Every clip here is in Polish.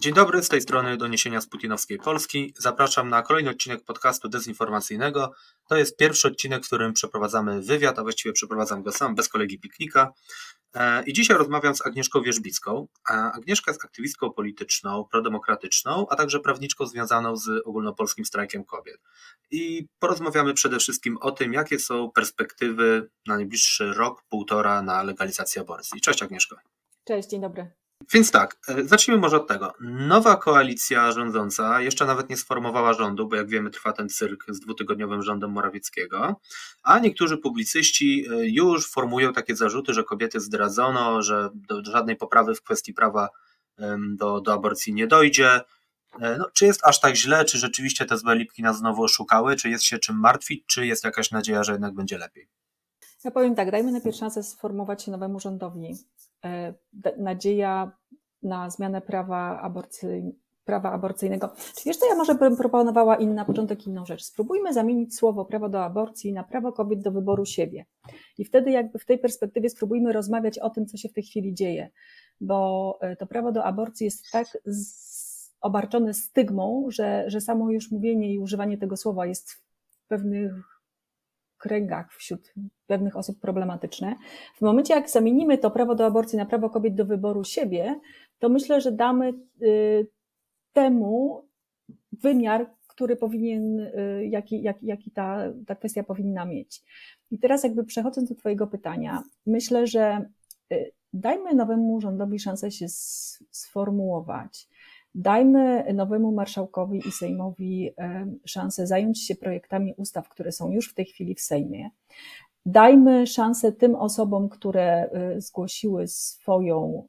Dzień dobry, z tej strony doniesienia z Putinowskiej Polski. Zapraszam na kolejny odcinek podcastu dezinformacyjnego. To jest pierwszy odcinek, w którym przeprowadzamy wywiad, a właściwie przeprowadzam go sam, bez kolegi Piknika. E, I dzisiaj rozmawiam z Agnieszką Wierzbicką. Agnieszka jest aktywistką polityczną, prodemokratyczną, a także prawniczką związaną z ogólnopolskim strajkiem kobiet. I porozmawiamy przede wszystkim o tym, jakie są perspektywy na najbliższy rok, półtora na legalizację aborcji. Cześć Agnieszko. Cześć, dzień dobry. Więc tak, e, zacznijmy może od tego. Nowa koalicja rządząca jeszcze nawet nie sformowała rządu, bo jak wiemy trwa ten cyrk z dwutygodniowym rządem Morawieckiego, a niektórzy publicyści e, już formują takie zarzuty, że kobiety zdradzono, że do żadnej poprawy w kwestii prawa do, do aborcji nie dojdzie. E, no, czy jest aż tak źle, czy rzeczywiście te złe lipki nas znowu oszukały, czy jest się czym martwić, czy jest jakaś nadzieja, że jednak będzie lepiej? Ja powiem tak, dajmy najpierw szansę sformować się nowemu rządowi. E, nadzieja na zmianę prawa, aborcji, prawa aborcyjnego. Czy wiesz, co ja może bym proponowała in, na początek inną rzecz? Spróbujmy zamienić słowo prawo do aborcji na prawo kobiet do wyboru siebie. I wtedy jakby w tej perspektywie spróbujmy rozmawiać o tym, co się w tej chwili dzieje. Bo e, to prawo do aborcji jest tak obarczone stygmą, że, że samo już mówienie i używanie tego słowa jest w pewnych kręgach wśród pewnych osób problematyczne. W momencie, jak zamienimy to prawo do aborcji na prawo kobiet do wyboru siebie, to myślę, że damy y, temu wymiar, który powinien, y, jaki, jaki, jaki ta, ta kwestia powinna mieć. I teraz, jakby przechodząc do Twojego pytania, myślę, że y, dajmy nowemu rządowi szansę się sformułować. Dajmy nowemu marszałkowi i Sejmowi szansę zająć się projektami ustaw, które są już w tej chwili w Sejmie. Dajmy szansę tym osobom, które y, zgłosiły swoją,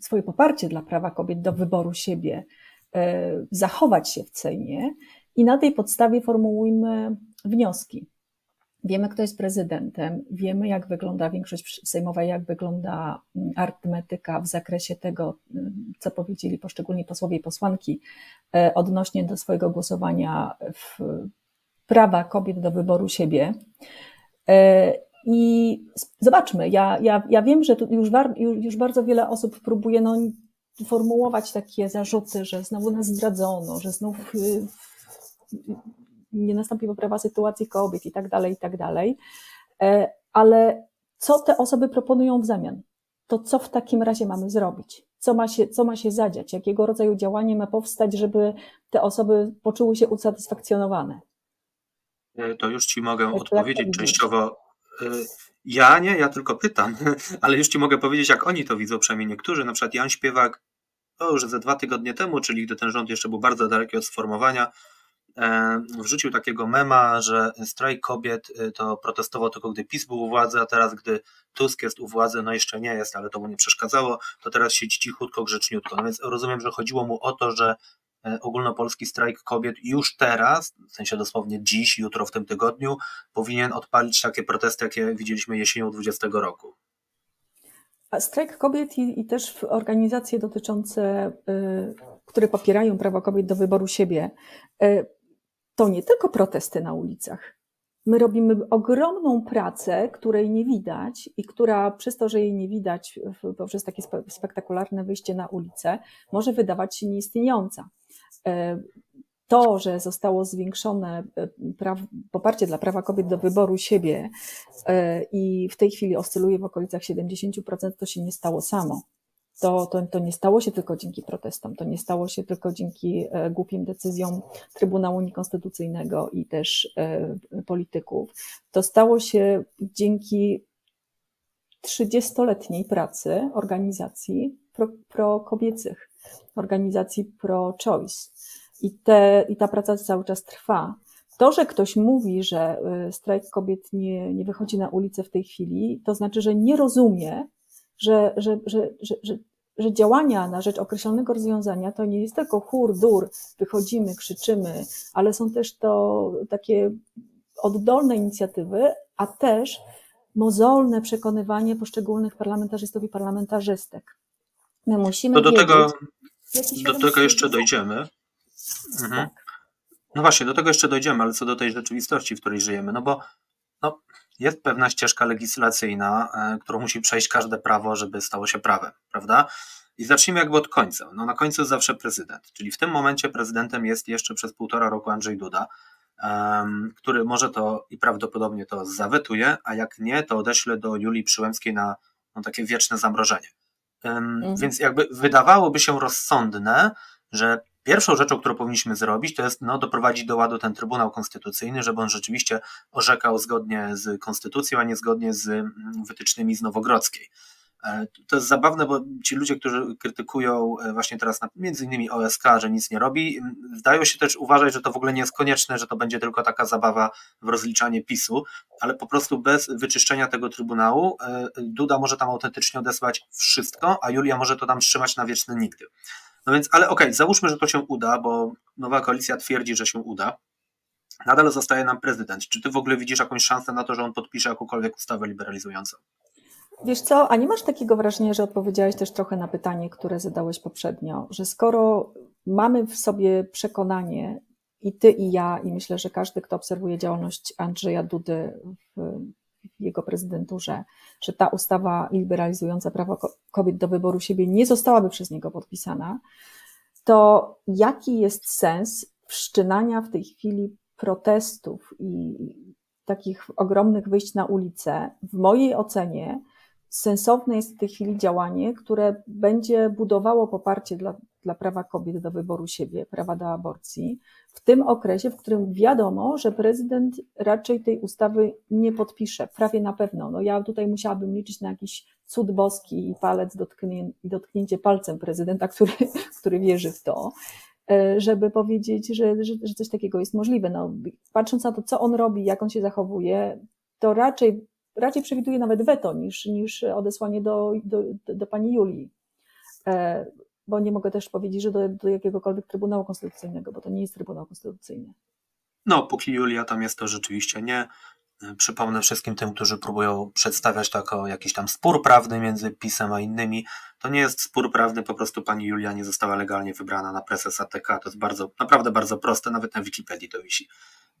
swoje poparcie dla prawa kobiet do wyboru siebie, y, zachować się w Sejmie i na tej podstawie formułujmy wnioski. Wiemy, kto jest prezydentem, wiemy, jak wygląda większość sejmowa, jak wygląda mm, arytmetyka w zakresie tego, mm, co powiedzieli poszczególni posłowie i posłanki e, odnośnie do swojego głosowania w prawa kobiet do wyboru siebie. E, I zobaczmy, ja, ja, ja wiem, że tu już, już bardzo wiele osób próbuje no, formułować takie zarzuty, że znowu nas zdradzono, że znów y, nie nastąpi poprawa sytuacji kobiet i tak dalej, i tak dalej. E, ale co te osoby proponują w zamian? To co w takim razie mamy zrobić? Co ma się, co ma się zadziać? Jakiego rodzaju działanie ma powstać, żeby te osoby poczuły się usatysfakcjonowane? E, to już Ci mogę Jak odpowiedzieć częściowo. E, ja nie, ja tylko pytam, ale już Ci mogę powiedzieć, jak oni to widzą, przynajmniej niektórzy. Na przykład Jan Śpiewak, to już ze dwa tygodnie temu, czyli gdy ten rząd jeszcze był bardzo daleki od sformowania, wrzucił takiego mema, że strajk kobiet e, to protestował tylko gdy PiS był u władzy, a teraz gdy Tusk jest u władzy, no jeszcze nie jest, ale to mu nie przeszkadzało, to teraz siedzi cichutko, grzeczniutko. No więc rozumiem, że chodziło mu o to, że e, ogólnopolski strajk kobiet już teraz, w sensie dosłownie dziś, jutro, w tym tygodniu, powinien odpalić takie protesty, jakie widzieliśmy jesienią 20 roku. A strajk kobiet i, i też organizacje dotyczące, y, które popierają prawo kobiet do wyboru siebie, y, to nie tylko protesty na ulicach. My robimy ogromną pracę, której nie widać i która przez to, że jej nie widać poprzez takie spektakularne wyjście na ulicę, może wydawać się nieistniejąca. E, to, że zostało zwiększone e, poparcie dla prawa kobiet do wyboru siebie e, i w tej chwili oscyluje w okolicach 70%, to się nie stało samo to, to, to nie stało się tylko dzięki protestom, to nie stało się tylko dzięki e, głupim decyzjom Trybunału Niekonstytucyjnego i też e, polityków. To stało się dzięki 30-letniej pracy organizacji pro, pro-kobiecych, organizacji pro-choice. I, I ta praca cały czas trwa. To, że ktoś mówi, że e, strajk kobiet nie, nie wychodzi na ulicę w tej chwili, to znaczy, że nie rozumie, że, że, że, że, że działania na rzecz określonego rozwiązania to nie jest tylko chór, dur, wychodzimy, krzyczymy, ale są też to takie oddolne inicjatywy, a też mozolne przekonywanie poszczególnych parlamentarzystów i parlamentarzystek. My musimy. To do tego, do tego jeszcze dojdziemy. Mhm. Tak. No właśnie, do tego jeszcze dojdziemy, ale co do tej rzeczywistości, w której żyjemy, no bo no, jest pewna ścieżka legislacyjna, e, którą musi przejść każde prawo, żeby stało się prawem, prawda? I zacznijmy jakby od końca. No na końcu zawsze prezydent, czyli w tym momencie prezydentem jest jeszcze przez półtora roku Andrzej Duda, um, który może to i prawdopodobnie to zawetuje, a jak nie, to odeśle do Julii Przyłębskiej na no, takie wieczne zamrożenie. Um, mhm. Więc jakby wydawałoby się rozsądne, że Pierwszą rzeczą, którą powinniśmy zrobić, to jest no, doprowadzić do ładu ten Trybunał Konstytucyjny, żeby on rzeczywiście orzekał zgodnie z konstytucją, a nie zgodnie z mm, wytycznymi z Nowogrodzkiej. E, to jest zabawne, bo ci ludzie, którzy krytykują e, właśnie teraz między innymi OSK, że nic nie robi, zdają się też uważać, że to w ogóle nie jest konieczne, że to będzie tylko taka zabawa w rozliczanie PiSu, ale po prostu bez wyczyszczenia tego Trybunału e, Duda może tam autentycznie odesłać wszystko, a Julia może to tam trzymać na wieczne nigdy. No więc, ale okej, okay, załóżmy, że to się uda, bo nowa koalicja twierdzi, że się uda. Nadal zostaje nam prezydent. Czy ty w ogóle widzisz jakąś szansę na to, że on podpisze jakąkolwiek ustawę liberalizującą? Wiesz co, a nie masz takiego wrażenia, że odpowiedziałeś też trochę na pytanie, które zadałeś poprzednio, że skoro mamy w sobie przekonanie, i ty, i ja, i myślę, że każdy, kto obserwuje działalność Andrzeja Dudy w jego prezydenturze, że ta ustawa liberalizująca prawo kobiet do wyboru siebie nie zostałaby przez niego podpisana, to jaki jest sens wszczynania w tej chwili protestów i takich ogromnych wyjść na ulicę? W mojej ocenie sensowne jest w tej chwili działanie, które będzie budowało poparcie dla, dla prawa kobiet do wyboru siebie, prawa do aborcji, w tym okresie, w którym wiadomo, że prezydent raczej tej ustawy nie podpisze, prawie na pewno. No ja tutaj musiałabym liczyć na jakiś cud boski i palec dotknię, dotknięcie palcem prezydenta, który, który wierzy w to, e, żeby powiedzieć, że, że, że coś takiego jest możliwe. No, patrząc na to, co on robi, jak on się zachowuje, to raczej raczej przewiduje nawet weto niż, niż odesłanie do, do, do pani Julii. Bo nie mogę też powiedzieć, że do, do jakiegokolwiek Trybunału Konstytucyjnego, bo to nie jest Trybunał Konstytucyjny. No, póki Julia tam jest, to rzeczywiście nie. Przypomnę wszystkim tym, którzy próbują przedstawiać to jako jakiś tam spór prawny między PiSem a innymi. To nie jest spór prawny, po prostu pani Julia nie została legalnie wybrana na prezes ATK. To jest bardzo, naprawdę bardzo proste, nawet na Wikipedii to wisi.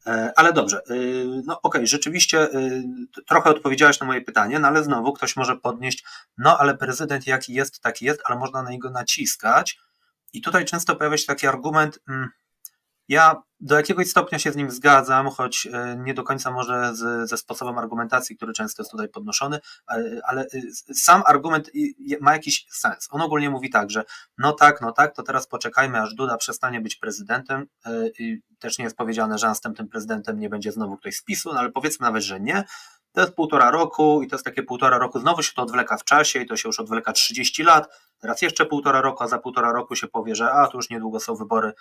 E, ale dobrze, y, no okej, okay, rzeczywiście y, trochę odpowiedziałeś na moje pytanie, no ale znowu ktoś może podnieść, no ale prezydent jaki jest, taki jest, ale można na niego naciskać. I tutaj często pojawia się taki argument, mm, ja do jakiegoś stopnia się z nim zgadzam, choć e, nie do końca może z, ze sposobem argumentacji, który często jest tutaj podnoszony, ale, ale e, sam argument ma jakiś sens. On ogólnie mówi tak, że no tak, no tak, to teraz poczekajmy, aż Duda przestanie być prezydentem. E, I też nie jest powiedziane, że następnym prezydentem nie będzie znowu ktoś z PiSu, no ale powiedzmy nawet, że nie. To jest półtora roku i to jest takie półtora roku, znowu się to odwleka w czasie i to się już odwleka 30 lat, teraz jeszcze półtora roku, a za półtora roku się powie, że a tu już niedługo są wybory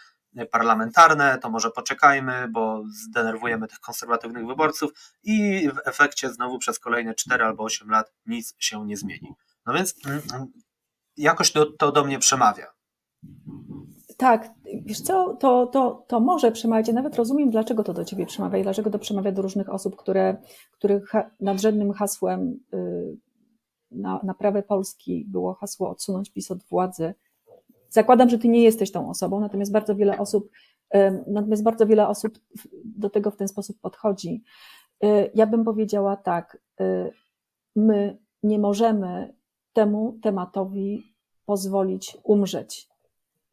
parlamentarne, to może poczekajmy, bo zdenerwujemy tych konserwatywnych wyborców i w efekcie znowu przez kolejne 4 albo 8 lat nic się nie zmieni. No więc mm, mm, jakoś to, to do mnie przemawia. Tak, wiesz co, to, to, to może przemawiać. Ja nawet rozumiem, dlaczego to do ciebie przemawia i dlaczego to przemawia do różnych osób, które, których nadrzędnym hasłem y, na, prawe Polski było hasło odsunąć PiS od władzy. Zakładam, że ty nie jesteś tą osobą, natomiast bardzo wiele osób, natomiast bardzo wiele osób do tego w ten sposób podchodzi. Y, ja bym powiedziała tak, y, my nie możemy temu tematowi pozwolić umrzeć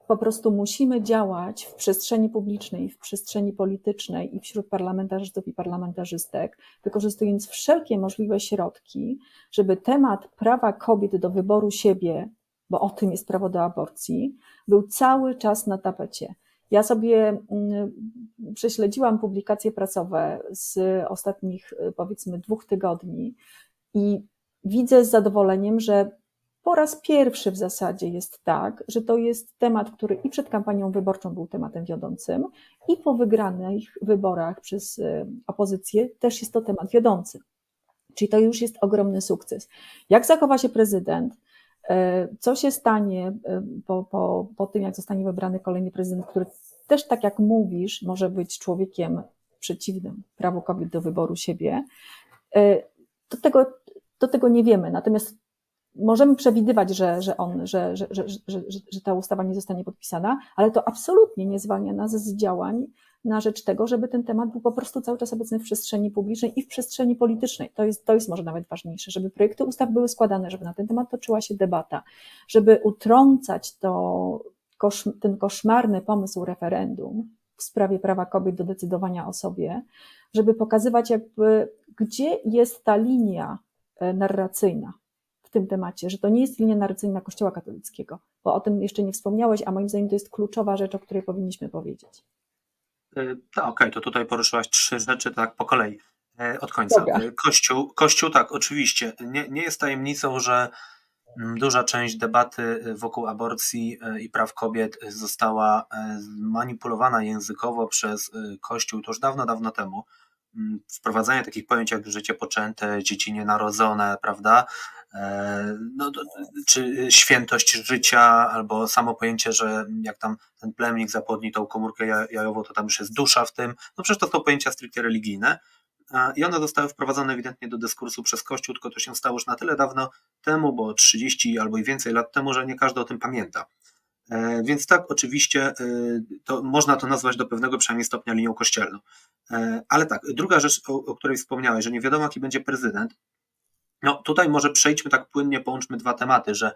po prostu musimy działać w przestrzeni publicznej, w przestrzeni politycznej i wśród parlamentarzystów i parlamentarzystek, wykorzystując wszelkie możliwe środki, żeby temat prawa kobiet do wyboru siebie, bo o tym jest prawo do aborcji, był cały czas na tapecie. Ja sobie mm, prześledziłam publikacje prasowe z ostatnich, powiedzmy, dwóch tygodni i widzę z zadowoleniem, że po raz pierwszy w zasadzie jest tak, że to jest temat, który i przed kampanią wyborczą był tematem wiodącym, i po wygranych wyborach przez y, opozycję też jest to temat wiodący. Czyli to już jest ogromny sukces. Jak zachowa się prezydent? Y, co się stanie y, po, po, po tym, jak zostanie wybrany kolejny prezydent, który też, tak jak mówisz, może być człowiekiem przeciwnym prawu kobiet do wyboru siebie? Do tego, do tego nie wiemy. Natomiast możemy przewidywać, że, że, on, że, że, że, że, że ta ustawa nie zostanie podpisana, ale to absolutnie nie zwalnia nas z działań na rzecz tego, żeby ten temat był po prostu cały czas obecny w przestrzeni publicznej i w przestrzeni politycznej. To jest, to jest może nawet ważniejsze, żeby projekty ustaw były składane, żeby na ten temat toczyła się debata, żeby utrącać to, ten koszmarny pomysł referendum w sprawie prawa kobiet do decydowania o sobie, żeby pokazywać jakby, gdzie jest ta linia e, narracyjna w tym temacie, że to nie jest linia narracyjna Kościoła katolickiego, bo o tym jeszcze nie wspomniałeś, a moim zdaniem to jest kluczowa rzecz, o której powinniśmy powiedzieć. E, tak, okej, okay, to tutaj poruszyłaś trzy rzeczy tak po kolei. E, od końca. Dobra. Kościół, Kościół, tak, oczywiście. Nie, nie jest tajemnicą, że mm, duża część debaty wokół aborcji i praw kobiet została manipulowana językowo przez Kościół to już dawno, dawno temu. Mm, wprowadzanie takich pojęć jak życie poczęte, dzieci nienarodzone, prawda? E, no, czy świętość życia, albo samo pojęcie, że jak tam ten plemnik zapłodni tą komórkę jajową, to tam już jest dusza w tym. No przecież to są pojęcia stricte religijne. I one zostały wprowadzone ewidentnie do dyskursu przez Kościół, tylko to się stało już na tyle dawno temu, bo 30 albo i więcej lat temu, że nie każdy o tym pamięta. E, więc tak, oczywiście e, to można to nazwać do pewnego przynajmniej stopnia linią kościelną. E, ale tak, druga rzecz, o, o której wspomniałeś, że nie wiadomo, jaki będzie prezydent. No tutaj może przejdźmy tak płynnie, połączmy dwa tematy, że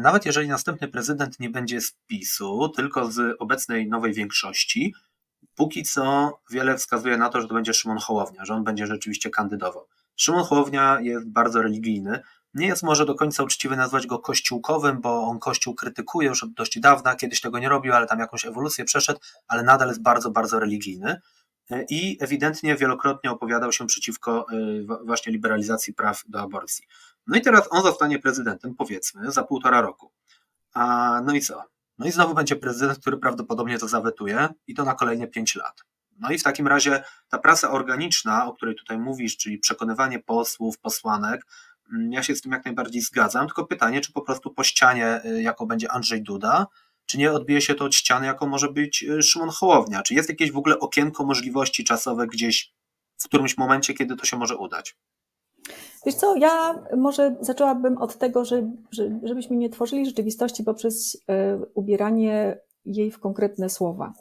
nawet jeżeli następny prezydent nie będzie z PiSu, tylko z obecnej nowej większości, póki co wiele wskazuje na to, że to będzie Szymon Hołownia, że on będzie rzeczywiście kandydował. Szymon Hołownia jest bardzo religijny, nie jest może do końca uczciwy nazwać go kościółkowym, bo on kościół krytykuje już od dość dawna, kiedyś tego nie robił, ale tam jakąś ewolucję przeszedł, ale nadal jest bardzo, bardzo religijny i ewidentnie wielokrotnie opowiadał się przeciwko y, właśnie liberalizacji praw do aborcji. No i teraz on zostanie prezydentem, powiedzmy, za półtora roku. A, no i co? No i znowu będzie prezydent, który prawdopodobnie to zawetuje i to na kolejne pięć lat. No i w takim razie ta prasa organiczna, o której tutaj mówisz, czyli przekonywanie posłów, posłanek, Mm, ja się z tym jak najbardziej zgadzam, tylko pytanie, czy po prostu po ścianie, y, jaką będzie Andrzej Duda, czy nie odbije się to od ściany, jaką może być y, Szymon Hołownia? Czy jest jakieś w ogóle okienko możliwości czasowe gdzieś w którymś momencie, kiedy to się może udać? Wiesz co, ja może zaczęłabym od tego, że, że, żebyśmy nie tworzyli rzeczywistości poprzez y, ubieranie jej w konkretne słowa.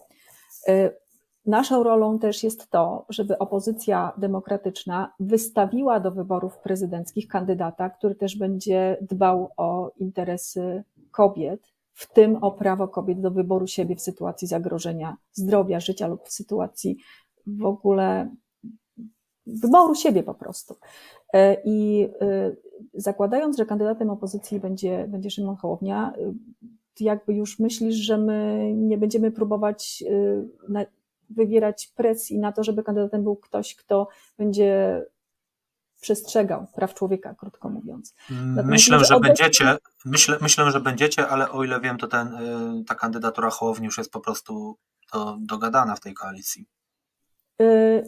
Naszą rolą też jest to, żeby opozycja demokratyczna wystawiła do wyborów prezydenckich kandydata, który też będzie dbał o interesy kobiet, w tym o prawo kobiet do wyboru siebie w sytuacji zagrożenia zdrowia, życia lub w sytuacji w ogóle wyboru siebie po prostu. E, I e, zakładając, że kandydatem opozycji będzie, będzie Szymon Hołownia, e, jakby już myślisz, że my nie będziemy próbować wywierać presji na to, żeby kandydatem był ktoś, kto będzie przestrzegał praw człowieka, krótko mówiąc. Natomiast myślę, że obecnie... będziecie, myślę, myślę, że będziecie, ale o ile wiem, to ten, y, ta kandydatura Hołowni już jest po prostu dogadana w tej koalicji. Y,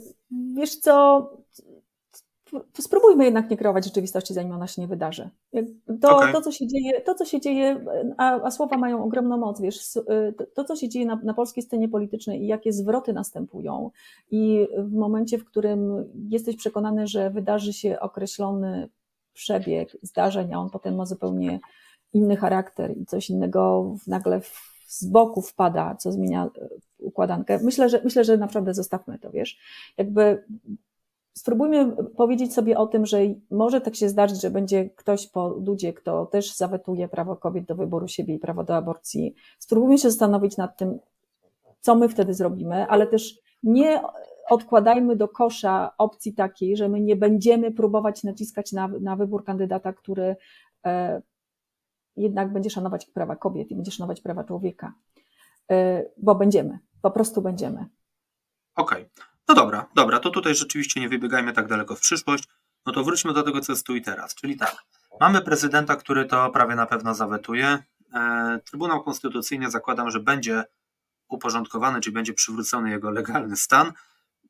wiesz co, spróbujmy jednak nie kreować rzeczywistości, zanim ona się nie wydarzy. To, okay. to co się dzieje, to, co się dzieje a, a, słowa mają ogromną moc, wiesz, y, to, co się dzieje na, na polskiej scenie politycznej i jakie zwroty następują i w momencie, w którym jesteś przekonany, że wydarzy się określony przebieg zdarzeń, a on potem ma zupełnie inny charakter i coś innego nagle z boku wpada, co zmienia y, układankę. Myślę, że myślę, że naprawdę zostawmy to, wiesz. Jakby spróbujmy powiedzieć sobie o tym, że może tak się zdarzyć, że będzie ktoś po Dudzie, kto też zawetuje prawo kobiet do wyboru siebie i prawo do aborcji. Spróbujmy się zastanowić nad tym, co my wtedy zrobimy, ale też nie odkładajmy do kosza opcji takiej, że my nie będziemy próbować naciskać na, na wybór kandydata, który e, jednak będzie szanować prawa kobiet i będzie szanować prawa człowieka. E, bo będziemy, po prostu będziemy. Okej. Okay. No dobra, dobra, to tutaj rzeczywiście nie wybiegajmy tak daleko w przyszłość. No to wróćmy do tego, co jest tu i teraz. Czyli tak, mamy prezydenta, który to prawie na pewno zawetuje. E, Trybunał Konstytucyjny zakładam, że będzie uporządkowany, czyli będzie przywrócony jego legalny stan.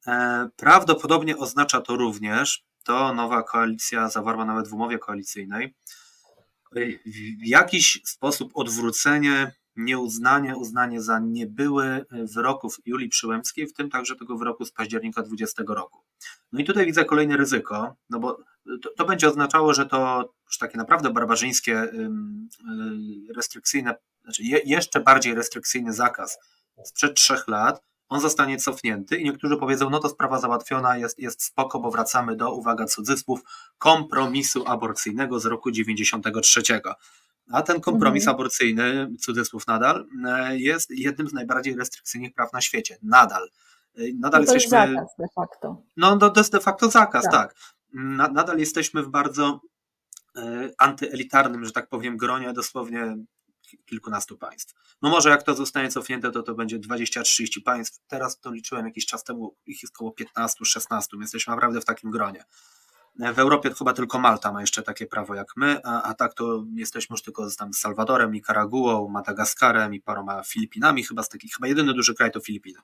E, prawdopodobnie oznacza to również, to nowa koalicja zawarła nawet w umowie koalicyjnej, w jakiś sposób odwrócenie nieuznanie, uznanie za niebyły wyroków Julii Przyłębskiej, w tym także tego wyroku z października 20 roku. No i tutaj widzę kolejne ryzyko, no bo to, to będzie oznaczało, że to już takie naprawdę barbarzyńskie, y, restrykcyjne, znaczy je, jeszcze bardziej restrykcyjny zakaz sprzed trzech lat, on zostanie cofnięty i niektórzy powiedzą, no to sprawa załatwiona, jest, jest spoko, bo wracamy do, uwaga, cudzysłów, kompromisu aborcyjnego z roku 93. A ten kompromis mhm. aborcyjny, cudzysłów nadal, e, jest jednym z najbardziej restrykcyjnych praw na świecie. Nadal. E, nadal to jesteśmy. Jest zakaz de facto. No, no, to jest de facto zakaz, tak. tak. Nadal jesteśmy w bardzo e, antyelitarnym, że tak powiem, gronie dosłownie kilkunastu państw. No może jak to zostanie cofnięte, to to będzie 20-30 państw. Teraz to liczyłem jakiś czas temu, ich jest około 15-16, jesteśmy naprawdę w takim gronie. W Europie chyba tylko Malta ma jeszcze takie prawo jak my, a, a tak to jesteśmy już tylko z tam Salwadorem, Nikaraguą, Madagaskarem i paroma Filipinami, chyba z takich, chyba jedyny duży kraj to Filipiny.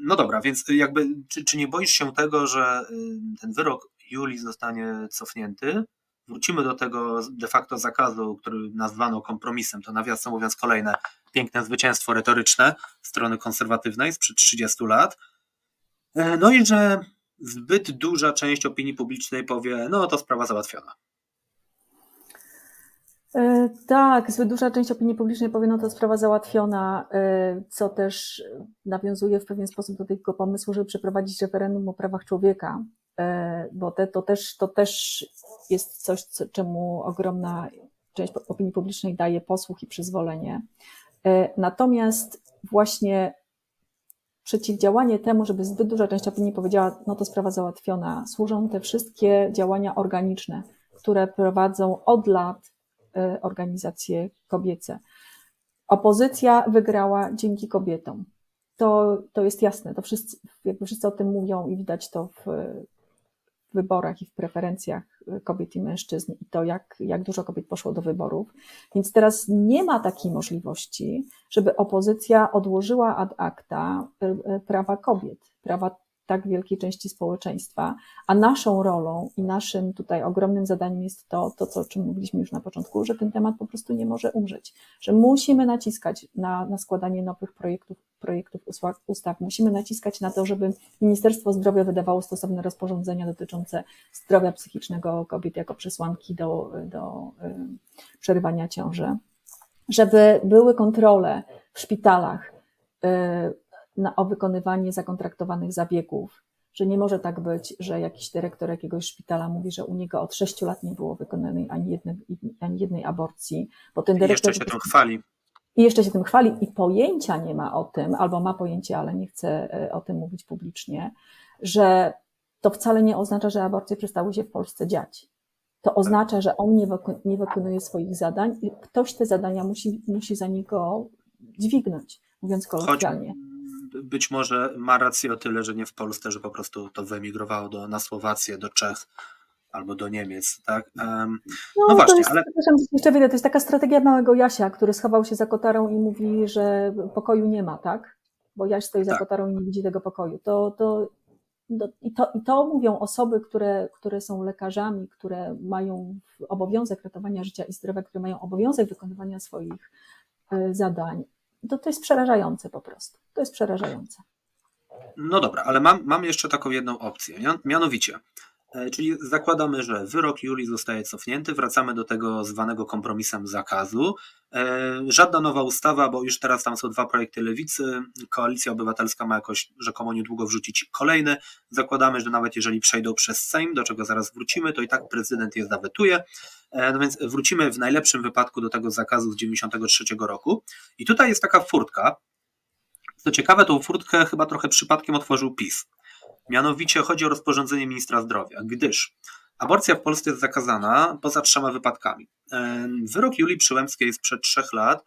No dobra, więc jakby, czy, czy nie boisz się tego, że ten wyrok Julii zostanie cofnięty? Wrócimy do tego de facto zakazu, który nazwano kompromisem. To nawiasem mówiąc kolejne piękne zwycięstwo retoryczne strony konserwatywnej sprzed 30 lat. E, no i że zbyt duża część opinii publicznej powie, no to sprawa załatwiona. E, tak, zbyt duża część opinii publicznej powie, no to sprawa załatwiona, e, co też nawiązuje w pewien sposób do tego pomysłu, żeby przeprowadzić referendum o prawach człowieka, e, bo te, to, też, to też jest coś, co, czemu ogromna część opinii publicznej daje posłuch i przyzwolenie. Natomiast właśnie przeciwdziałanie temu, żeby zbyt duża część opinii powiedziała, no to sprawa załatwiona, służą te wszystkie działania organiczne, które prowadzą od lat y, organizacje kobiece. Opozycja wygrała dzięki kobietom. To, to jest jasne, to wszyscy, jakby wszyscy o tym mówią i widać to w, wyborach i w preferencjach kobiet i mężczyzn i to, jak, jak dużo kobiet poszło do wyborów. Więc teraz nie ma takiej możliwości, żeby opozycja odłożyła ad acta y, y, prawa kobiet, prawa tak wielkiej części społeczeństwa, a naszą rolą i naszym tutaj ogromnym zadaniem jest to, to co, o czym mówiliśmy już na początku, że ten temat po prostu nie może umrzeć, że musimy naciskać na, na składanie nowych projektów, projektów ustaw, musimy naciskać na to, żeby Ministerstwo Zdrowia wydawało stosowne rozporządzenia dotyczące zdrowia psychicznego kobiet jako przesłanki do, do y, przerywania ciąży, żeby były kontrole w szpitalach, y, na, o wykonywanie zakontraktowanych zabiegów, że nie może tak być, że jakiś dyrektor jakiegoś szpitala mówi, że u niego od sześciu lat nie było wykonanej ani jednej, ani jednej aborcji, bo ten dyrektor... I jeszcze się tym chwali. I jeszcze się tym chwali i pojęcia nie ma o tym, albo ma pojęcie, ale nie chce e, o tym mówić publicznie, że to wcale nie oznacza, że aborcje przestały się w Polsce dziać. To oznacza, że on nie, nie wykonuje swoich zadań i ktoś te zadania musi, musi za niego dźwignąć, mówiąc kolokwialnie. Choć być może ma rację o tyle, że nie w Polsce, że po prostu to wyemigrowało do, na Słowację, do Czech albo do Niemiec, tak? Um, no, no, właśnie, jest, ale... Przepraszam, jeszcze widzę, to jest taka strategia małego Jasia, który schował się za kotarą i mówi, że pokoju nie ma, tak? Bo Jaś stoi za tak. kotarą i nie widzi tego pokoju. To, to, to, i, to, I to mówią osoby, które, które są lekarzami, które mają obowiązek ratowania życia i zdrowia, które mają obowiązek wykonywania swoich e, zadań to, to jest przerażające po prostu. To jest przerażające. No dobra, ale mam, mam jeszcze taką jedną opcję. Mianowicie, czyli zakładamy, że wyrok Julii zostaje cofnięty, wracamy do tego zwanego kompromisem zakazu. E, żadna nowa ustawa, bo już teraz tam są dwa projekty lewicy. Koalicja Obywatelska ma jakoś rzekomo niedługo wrzucić kolejny. Zakładamy, że nawet jeżeli przejdą przez Sejm, do czego zaraz wrócimy, to i tak prezydent je zawetuje. E, no więc wrócimy w najlepszym wypadku do tego zakazu z 93 roku. I tutaj jest taka furtka. Co ciekawe, tą furtkę chyba trochę przypadkiem otworzył PiS. Mianowicie chodzi o rozporządzenie ministra zdrowia, gdyż aborcja w Polsce jest zakazana poza trzema wypadkami. Wyrok Julii Przyłębskiej sprzed trzech lat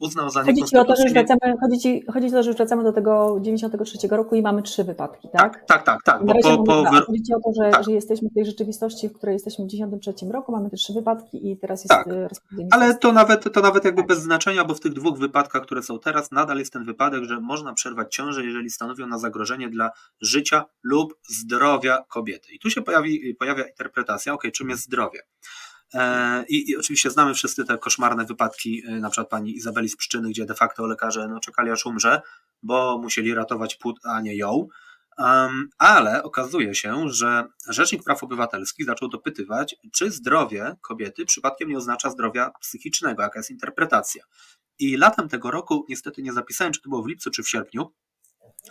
uznał za chodzi ci o to, że wracamy, chodzi, ci, chodzi ci o to, że wracamy do tego 93 roku i mamy trzy wypadki, tak? Tak, tak, tak. tak po, po, tak. Chodzi ci o to, że, tak. że jesteśmy w tej rzeczywistości, w której jesteśmy w 93 roku, mamy te trzy wypadki i teraz jest tak. E, Ale to nawet, to nawet jakby tak. bez znaczenia, bo w tych dwóch wypadkach, które są teraz, nadal jest ten wypadek, że można przerwać ciążę, jeżeli stanowią na zagrożenie dla życia lub zdrowia kobiety. I tu się pojawi, pojawia interpretacja, ok, czym jest zdrowie? E, I, I, oczywiście znamy wszyscy te koszmarne wypadki, e, na przykład pani Izabeli z gdzie de facto lekarze no, czekali aż umrze, bo musieli ratować płód, a nie ją. Um, ale okazuje się, że Rzecznik Praw Obywatelskich zaczął dopytywać, czy zdrowie kobiety przypadkiem nie oznacza zdrowia psychicznego, jaka jest interpretacja. I latem tego roku, niestety nie zapisałem, czy to było w lipcu, czy w sierpniu,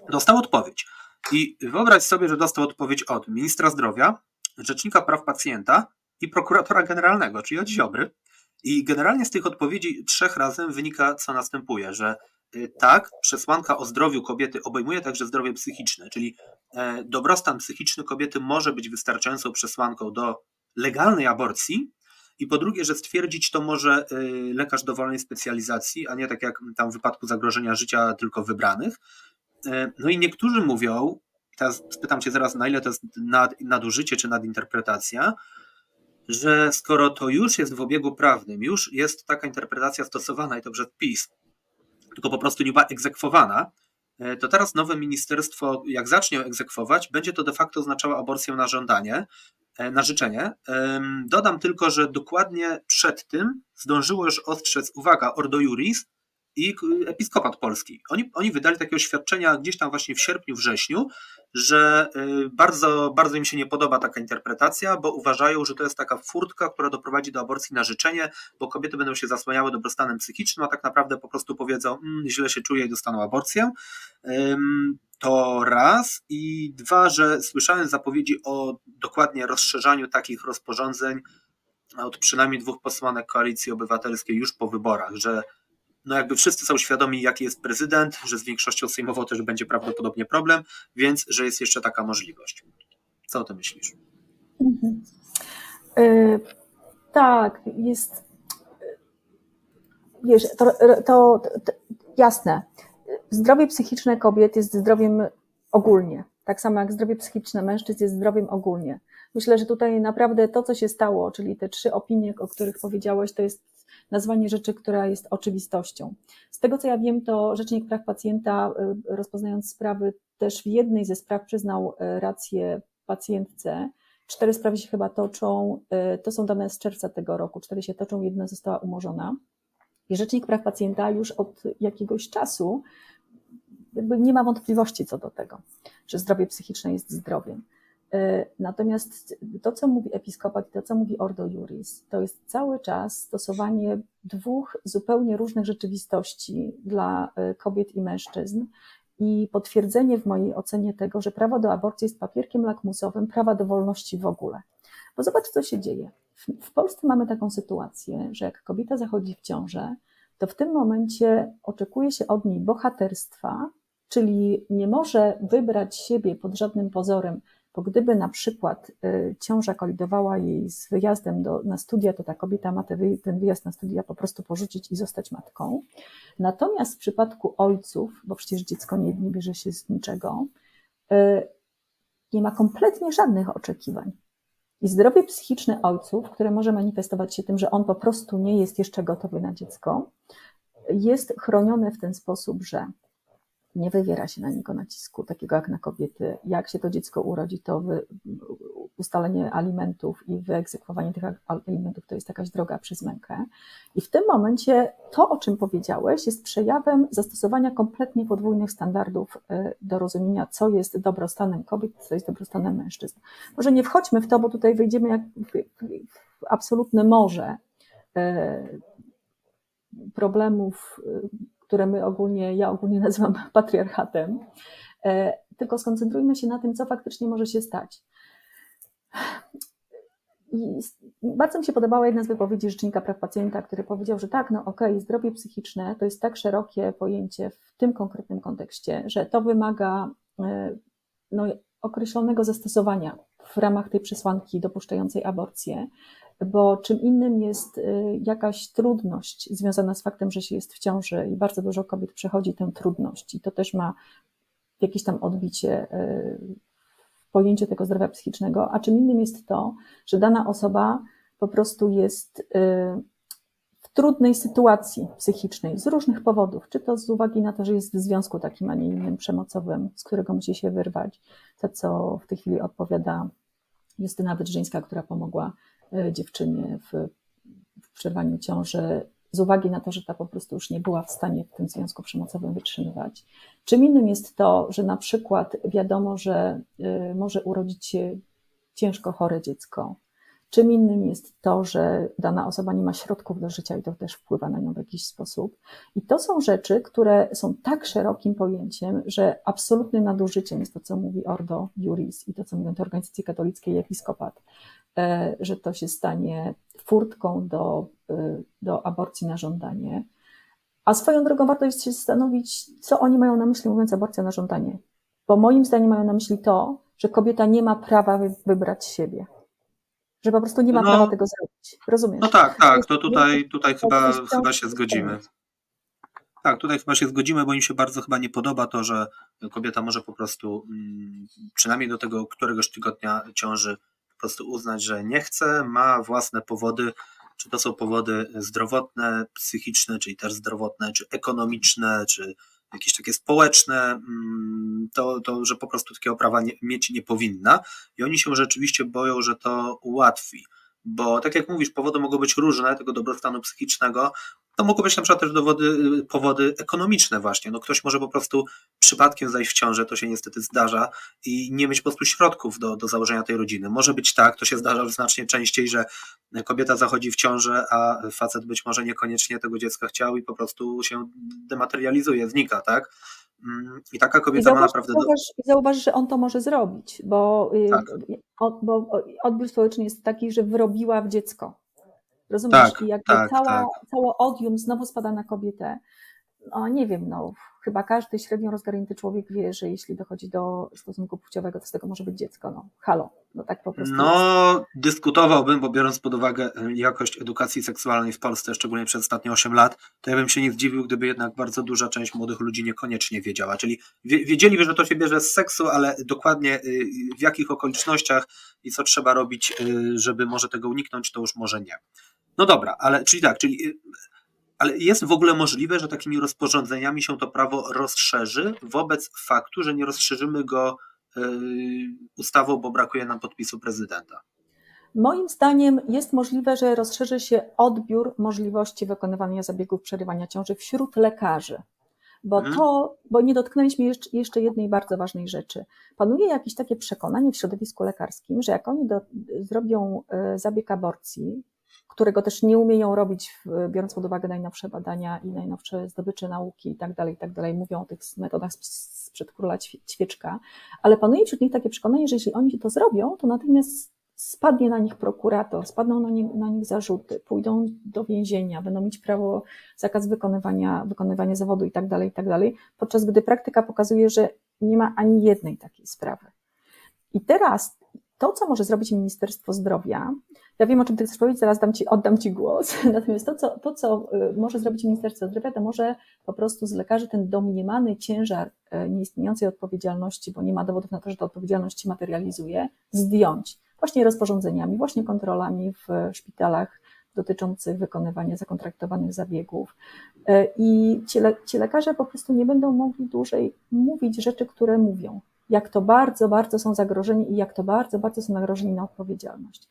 dostał odpowiedź. I wyobraź sobie, że dostał odpowiedź od ministra zdrowia, rzecznika praw pacjenta i prokuratora generalnego, czyli od Ziobry. I generalnie z tych odpowiedzi trzech razem wynika, co następuje, że y, tak, przesłanka o zdrowiu kobiety obejmuje także zdrowie psychiczne, czyli e, dobrostan psychiczny kobiety może być wystarczającą przesłanką do legalnej aborcji, i po drugie, że stwierdzić to może y, lekarz dowolnej specjalizacji, a nie tak jak tam w wypadku zagrożenia życia tylko wybranych. E, no i niektórzy mówią, teraz spytam Cię zaraz, na ile to jest nad, nadużycie czy nadinterpretacja, że skoro to już jest w obiegu prawnym, już jest taka interpretacja stosowana i to przez PiS, tylko po prostu nie była egzekwowana, e, to teraz nowe ministerstwo, jak zacznie egzekwować, będzie to de facto oznaczało aborcję na żądanie, e, na życzenie. Dodam tylko, że dokładnie przed tym zdążyło już ostrzec, uwaga, Ordo Juris, i Episkopat Polski. Oni, oni wydali takie oświadczenia gdzieś tam właśnie w sierpniu, wrześniu, że y, bardzo, bardzo im się nie podoba taka interpretacja, bo uważają, że to jest taka furtka, która doprowadzi do aborcji na życzenie, bo kobiety będą się zasłaniały dobrostanem psychicznym, a tak naprawdę po prostu powiedzą, mmm, źle się czuję i dostaną aborcję. To raz. I dwa, że słyszałem zapowiedzi o dokładnie rozszerzaniu takich rozporządzeń od przynajmniej dwóch posłanek Koalicji Obywatelskiej już po wyborach, że no jakby wszyscy są świadomi, jaki jest prezydent, że z większością sejmową też będzie prawdopodobnie problem, więc że jest jeszcze taka możliwość. Co o tym myślisz? Mhm. Yy, tak, jest. Wiesz, to, to, to jasne. Zdrowie psychiczne kobiet jest zdrowiem ogólnie. Tak samo jak zdrowie psychiczne mężczyzn jest zdrowiem ogólnie. Myślę, że tutaj naprawdę to, co się stało, czyli te trzy opinie, o których powiedziałeś, to jest nazwanie rzeczy, która jest oczywistością. Z tego co ja wiem, to Rzecznik Praw Pacjenta, y, rozpoznając sprawy, też w jednej ze spraw przyznał y, rację pacjentce. Cztery sprawy się chyba toczą, y, to są dane z czerwca tego roku, cztery się toczą, jedna została umorzona. I Rzecznik Praw Pacjenta już od jakiegoś czasu jakby nie ma wątpliwości co do tego, że zdrowie psychiczne jest zdrowiem. E, natomiast to, co mówi episkopat i to, co mówi Ordo Juris, to jest cały czas stosowanie dwóch zupełnie różnych rzeczywistości dla e, kobiet i mężczyzn i potwierdzenie w mojej ocenie tego, że prawo do aborcji jest papierkiem lakmusowym prawa do wolności w ogóle. Bo zobacz, co się dzieje. W Polsce mamy taką sytuację, że jak kobieta zachodzi w ciążę, to w tym momencie oczekuje się od niej bohaterstwa, czyli nie może wybrać siebie pod żadnym pozorem, bo gdyby na przykład y, ciąża kolidowała jej z wyjazdem do, na studia, to ta kobieta ma ten wyjazd na studia po prostu porzucić i zostać matką. Natomiast w przypadku ojców, bo przecież dziecko nie, nie bierze się z niczego, y, nie ma kompletnie żadnych oczekiwań. I zdrowie psychiczne ojców, które może manifestować się tym, że on po prostu nie jest jeszcze gotowy na dziecko, jest chronione w ten sposób, że nie wywiera się na niego nacisku, takiego jak na kobiety. Jak się to dziecko urodzi, to wy, ustalenie alimentów i wyegzekwowanie tych alimentów to jest jakaś droga przez mękę. I w tym momencie to, o czym powiedziałeś, jest przejawem zastosowania kompletnie podwójnych standardów y, do rozumienia, co jest dobrostanem kobiet, co jest dobrostanem mężczyzn. Może nie wchodźmy w to, bo tutaj wejdziemy jak w, absolutne morze y, problemów y, które my ogólnie, ja ogólnie nazywam patriarchatem, e, tylko skoncentrujmy się na tym, co faktycznie może się stać. I bardzo mi się podobała jedna z wypowiedzi Rzecznika Praw Pacjenta, który powiedział, że tak, no okej, okay, zdrowie psychiczne to jest tak szerokie pojęcie w tym konkretnym kontekście, że to wymaga e, no, określonego zastosowania w ramach tej przesłanki dopuszczającej aborcję, bo czym innym jest y, jakaś trudność związana z faktem, że się jest w ciąży i bardzo dużo kobiet przechodzi tę trudność. I to też ma jakieś tam odbicie y, w pojęciu tego zdrowia psychicznego, a czym innym jest to, że dana osoba po prostu jest y, w trudnej sytuacji psychicznej z różnych powodów, czy to z uwagi na to, że jest w związku takim, a nie innym przemocowym, z którego musi się wyrwać, to co w tej chwili odpowiada Justyna Wydrzyńska, która pomogła dziewczynie w, w przerwaniu ciąży z uwagi na to, że ta po prostu już nie była w stanie w tym związku przemocowym wytrzymywać. Czym innym jest to, że na przykład wiadomo, że e, może urodzić się ciężko chore dziecko Czym innym jest to, że dana osoba nie ma środków do życia i to też wpływa na nią w jakiś sposób. I to są rzeczy, które są tak szerokim pojęciem, że absolutnym nadużyciem jest to, co mówi Ordo Juris i to, co mówią te organizacje katolickie i episkopat, e, że to się stanie furtką do, e, do aborcji na żądanie. A swoją drogą warto jest się zastanowić, co oni mają na myśli mówiąc aborcja na żądanie. Bo moim zdaniem mają na myśli to, że kobieta nie ma prawa wybrać siebie że po prostu nie ma no, prawa tego zrobić. Rozumiesz? No tak, tak, to tutaj, tutaj chyba, chyba się zgodzimy. Tak, tutaj chyba się zgodzimy, bo im się bardzo chyba nie podoba to, że kobieta może po prostu, mm, przynajmniej do tego któregoś tygodnia ciąży, po prostu uznać, że nie chce, ma własne powody, czy to są powody zdrowotne, psychiczne, czyli też zdrowotne, czy ekonomiczne, czy jakieś takie społeczne, mm, to, to że po prostu takiego prawa nie, mieć nie powinna. I oni się rzeczywiście boją, że to ułatwi. Bo tak jak mówisz, powody mogą być różne tego dobrostanu psychicznego, to mogą być na przykład też dowody, powody ekonomiczne właśnie. No ktoś może po prostu przypadkiem zajść w ciążę, to się niestety zdarza i nie mieć po prostu środków do, do założenia tej rodziny. Może być tak, to się zdarza znacznie częściej, że kobieta zachodzi w ciążę, a facet być może niekoniecznie tego dziecka chciał i po prostu się dematerializuje, znika, tak? Mm, I taka kobieta I zauważ, ma naprawdę. Zauważ, zauważ, że on to może zrobić, bo, y, tak. bo odbiór społeczny jest taki, że wyrobiła w dziecko. Rozumiesz? Tak, I jakby tak, cała, tak. całe odium znowu spada na kobietę. No nie wiem, no chyba każdy średnio rozgarnięty człowiek wie, że jeśli dochodzi do stosunku płciowego, to z tego może być dziecko. No halo, no tak po prostu. No jest. dyskutowałbym, bo biorąc pod uwagę e, jakość edukacji seksualnej w Polsce, szczególnie przez ostatnie 8 lat, to ja bym się nie zdziwił, gdyby jednak bardzo duża część młodych ludzi niekoniecznie wiedziała. Czyli wiedzieliby, że to się bierze z seksu, ale dokładnie y, w jakich okolicznościach i co trzeba robić, y, żeby może tego uniknąć, to już może nie. No dobra, ale czyli tak, czyli y, ale jest w ogóle możliwe, że takimi rozporządzeniami się to prawo rozszerzy wobec faktu, że nie rozszerzymy go yy, ustawą, bo brakuje nam podpisu prezydenta. Moim zdaniem jest możliwe, że rozszerzy się odbiór możliwości wykonywania zabiegów przerywania ciąży wśród lekarzy. Bo mhm. to, bo nie dotknęliśmy jeszcze, jeszcze jednej bardzo ważnej rzeczy. Panuje jakieś takie przekonanie w środowisku lekarskim, że jak oni do, zrobią y, zabieg aborcji, którego też nie umieją robić, biorąc pod uwagę najnowsze badania i najnowsze zdobycze nauki i tak dalej, i tak dalej, mówią o tych metodach sprzed króla ćwieczka, ale panuje wśród nich takie przekonanie, że jeśli oni to zrobią, to natychmiast spadnie na nich prokurator, spadną na, nie, na nich zarzuty, pójdą do więzienia, będą mieć prawo, zakaz wykonywania, wykonywania zawodu i tak dalej, i tak dalej, podczas gdy praktyka pokazuje, że nie ma ani jednej takiej sprawy. I teraz to, co może zrobić Ministerstwo Zdrowia, ja wiem, o czym ty chcesz powiedzieć, zaraz dam ci, oddam ci głos. Natomiast to co, to, co y, może zrobić Ministerstwo Zdrowia, to może po prostu z lekarzy ten domniemany ciężar y, nieistniejącej odpowiedzialności, bo nie ma dowodów na to, że ta odpowiedzialność się materializuje, zdjąć. Właśnie rozporządzeniami, właśnie kontrolami w szpitalach dotyczących wykonywania zakontraktowanych zabiegów. Y, I ci, le, ci lekarze po prostu nie będą mogli dłużej mówić rzeczy, które mówią jak to bardzo, bardzo są zagrożeni i jak to bardzo, bardzo są nagrożeni na odpowiedzialność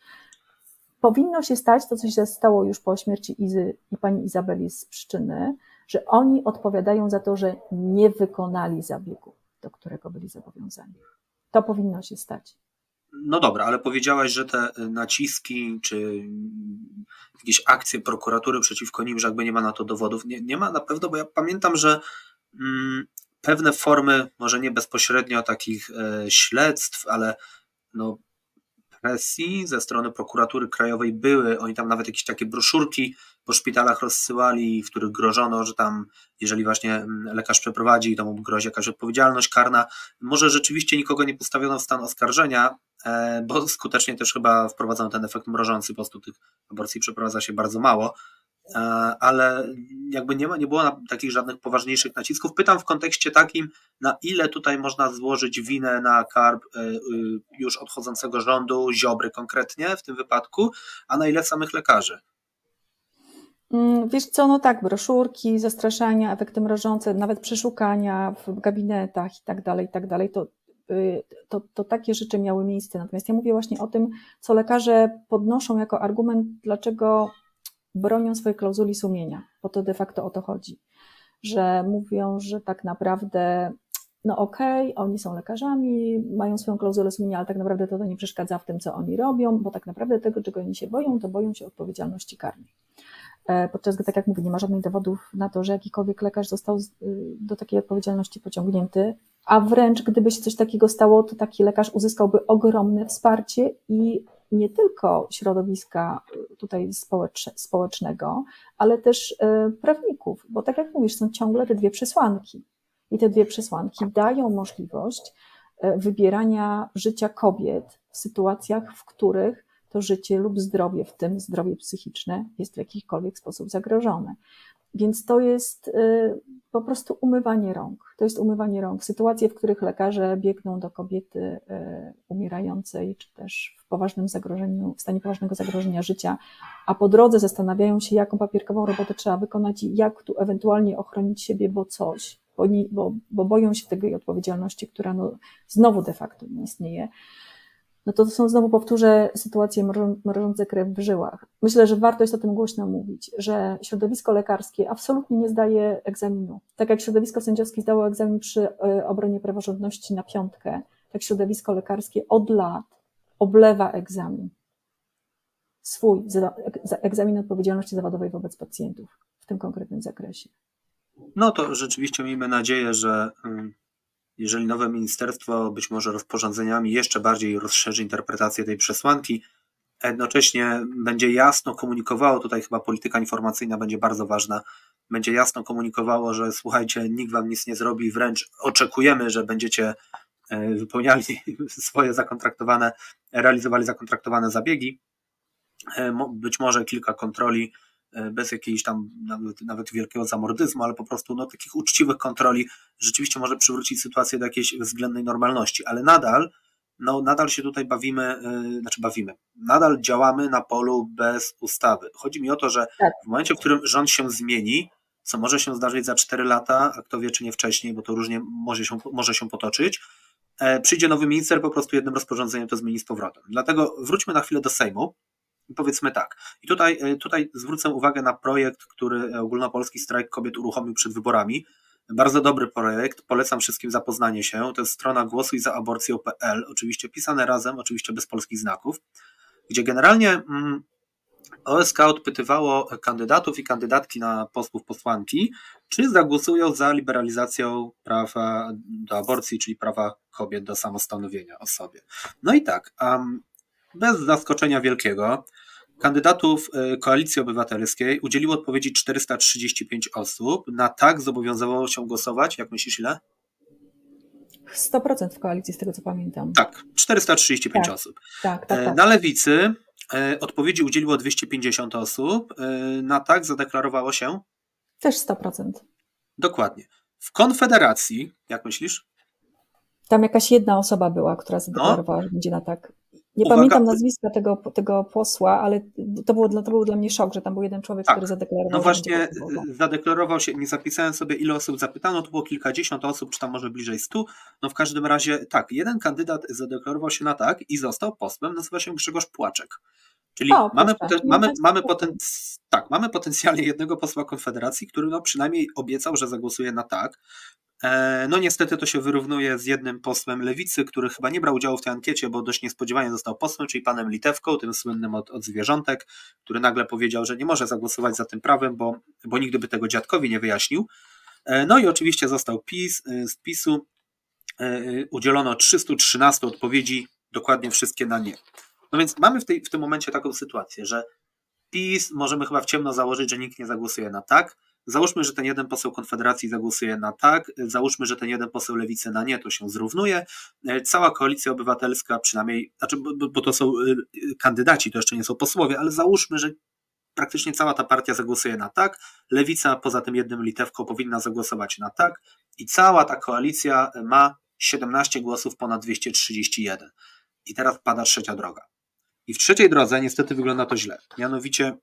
powinno się stać to, co się stało już po śmierci Izy i pani Izabeli z Pszczyny, że oni odpowiadają za to, że nie wykonali zabiegu, do którego byli zobowiązani. To powinno się stać. No dobra, ale powiedziałaś, że te naciski czy jakieś akcje prokuratury przeciwko nim, że jakby nie ma na to dowodów. Nie, nie ma na pewno, bo ja pamiętam, że mm, pewne formy, może nie bezpośrednio takich e, śledztw, ale no, presji ze strony prokuratury krajowej były, oni tam nawet jakieś takie broszurki po szpitalach rozsyłali, w których grożono, że tam, jeżeli właśnie mm, lekarz przeprowadzi, to mu grozi jakaś odpowiedzialność karna. Może rzeczywiście nikogo nie postawiono w stan oskarżenia, e, bo skutecznie też chyba wprowadzono ten efekt mrożący, po prostu tych aborcji przeprowadza się bardzo mało. E, ale jakby nie, ma, nie było takich żadnych poważniejszych nacisków. Pytam w kontekście takim, na ile tutaj można złożyć winę na karb e, y, już odchodzącego rządu, Ziobry konkretnie w tym wypadku, a na ile samych lekarzy? Mm, wiesz co, no tak, broszurki, zastraszania, efekty mrożące, nawet przeszukania w gabinetach i tak dalej, i tak dalej, to, y, to, to takie rzeczy miały miejsce. Natomiast ja mówię właśnie o tym, co lekarze podnoszą jako argument, dlaczego bronią swojej klauzuli sumienia, bo to de facto o to chodzi, że mówią, że tak naprawdę no okej, okay, oni są lekarzami, mają swoją klauzulę sumienia, ale tak naprawdę to, to nie przeszkadza w tym, co oni robią, bo tak naprawdę tego, czego oni się boją, to boją się odpowiedzialności karnej. E, podczas gdy, tak jak mówię, nie ma żadnych dowodów na to, że jakikolwiek lekarz został y, do takiej odpowiedzialności pociągnięty, a wręcz gdyby się coś takiego stało, to taki lekarz uzyskałby ogromne wsparcie i nie tylko środowiska y, tutaj społecznego, ale też y, prawników, bo tak jak mówisz, są ciągle te dwie przesłanki. I te dwie przesłanki dają możliwość wybierania życia kobiet w sytuacjach, w których to życie lub zdrowie, w tym zdrowie psychiczne, jest w jakikolwiek sposób zagrożone. Więc to jest y, po prostu umywanie rąk. To jest umywanie rąk. Sytuacje, w których lekarze biegną do kobiety y, umierającej, czy też w poważnym zagrożeniu, w stanie poważnego zagrożenia życia, a po drodze zastanawiają się, jaką papierkową robotę trzeba wykonać i jak tu ewentualnie ochronić siebie, bo coś, bo, nie, bo, bo boją się tej odpowiedzialności, która no, znowu de facto nie istnieje no to, są znowu, powtórzę, sytuacje mrożące krew w żyłach. Myślę, że warto jest o tym głośno mówić, że środowisko lekarskie absolutnie nie zdaje egzaminu. Tak jak środowisko sędziowskie zdało egzamin przy e, obronie praworządności na piątkę, tak środowisko lekarskie od lat oblewa egzamin. Swój egzamin odpowiedzialności zawodowej wobec pacjentów w tym konkretnym zakresie. No to rzeczywiście miejmy nadzieję, że jeżeli nowe ministerstwo być może rozporządzeniami jeszcze bardziej rozszerzy interpretację tej przesłanki, jednocześnie będzie jasno komunikowało, tutaj chyba polityka informacyjna będzie bardzo ważna, będzie jasno komunikowało, że słuchajcie, nikt wam nic nie zrobi, wręcz oczekujemy, że będziecie e, wypełniali swoje zakontraktowane, realizowali zakontraktowane zabiegi. E, być może kilka kontroli bez jakiejś tam nawet, nawet wielkiego zamordyzmu, ale po prostu no, takich uczciwych kontroli rzeczywiście może przywrócić sytuację do jakiejś względnej normalności, ale nadal no, nadal się tutaj bawimy, yy, znaczy bawimy, nadal działamy na polu bez ustawy. Chodzi mi o to, że tak. w momencie, w którym rząd się zmieni, co może się zdarzyć za 4 lata, a kto wie, czy nie wcześniej, bo to różnie może się, może się potoczyć, e, przyjdzie nowy minister, po prostu jednym rozporządzeniem to zmieni z powrotem. Dlatego wróćmy na chwilę do Sejmu Powiedzmy tak. I tutaj, e, tutaj zwrócę uwagę na projekt, który Ogólnopolski Strajk Kobiet uruchomił przed wyborami. Bardzo dobry projekt, polecam wszystkim zapoznanie się. To jest strona głosuj za aborcją.pl, oczywiście pisane razem, oczywiście bez polskich znaków, gdzie generalnie mm, OSK odpytywało kandydatów i kandydatki na posłów, posłanki, czy zagłosują za liberalizacją prawa do aborcji, czyli prawa kobiet do samostanowienia o sobie. No i tak, bez zaskoczenia wielkiego, kandydatów e, Koalicji Obywatelskiej udzieliło odpowiedzi 435 osób. Na tak zobowiązywało się głosować, jak myślisz ile? 100% w koalicji, z tego co pamiętam. Tak, 435 tak, osób. Tak, tak, e, tak. Na lewicy e, odpowiedzi udzieliło 250 osób. Na tak zadeklarowało się? Też 100%. Dokładnie. W Konfederacji, jak myślisz? Tam jakaś jedna osoba była, która zadeklarowała, no. że będzie na tak. Nie Uwaga. pamiętam nazwiska tego, tego posła, ale to, było to był dla mnie szok, że tam był jeden człowiek, tak. który zadeklarował. No właśnie, zadeklarował się, nie zapisałem sobie ile osób zapytano, to było kilkadziesiąt osób, czy tam może bliżej stu. No w każdym razie tak, jeden kandydat zadeklarował się na tak i został posłem, nazywa się Grzegorz Płaczek. Czyli o, mamy, poten, mamy, mamy, poten, tak, mamy potencjalnie jednego posła Konfederacji, który no przynajmniej obiecał, że zagłosuje na tak. E, no niestety to się wyrównuje z jednym posłem lewicy, który chyba nie brał udziału w tej ankiecie, bo dość niespodziewanie został posłem, czyli panem Litewką, tym słynnym od, od zwierzątek, który nagle powiedział, że nie może zagłosować za tym prawem, bo, bo nigdy by tego dziadkowi nie wyjaśnił. E, no i oczywiście został PiS, e, z PiSu udzielono 313 odpowiedzi, dokładnie wszystkie na nie. No więc mamy w, tej, w tym momencie taką sytuację, że PiS możemy chyba w ciemno założyć, że nikt nie zagłosuje na tak, Załóżmy, że ten jeden poseł Konfederacji zagłosuje na tak, załóżmy, że ten jeden poseł Lewicy na nie, to się zrównuje. Cała koalicja obywatelska, przynajmniej, znaczy, bo, bo to są y, kandydaci, to jeszcze nie są posłowie, ale załóżmy, że praktycznie cała ta partia zagłosuje na tak. Lewica poza tym jednym litewką powinna zagłosować na tak i cała ta koalicja ma 17 głosów ponad 231. I teraz pada trzecia droga. I w trzeciej drodze niestety wygląda to źle. Mianowicie,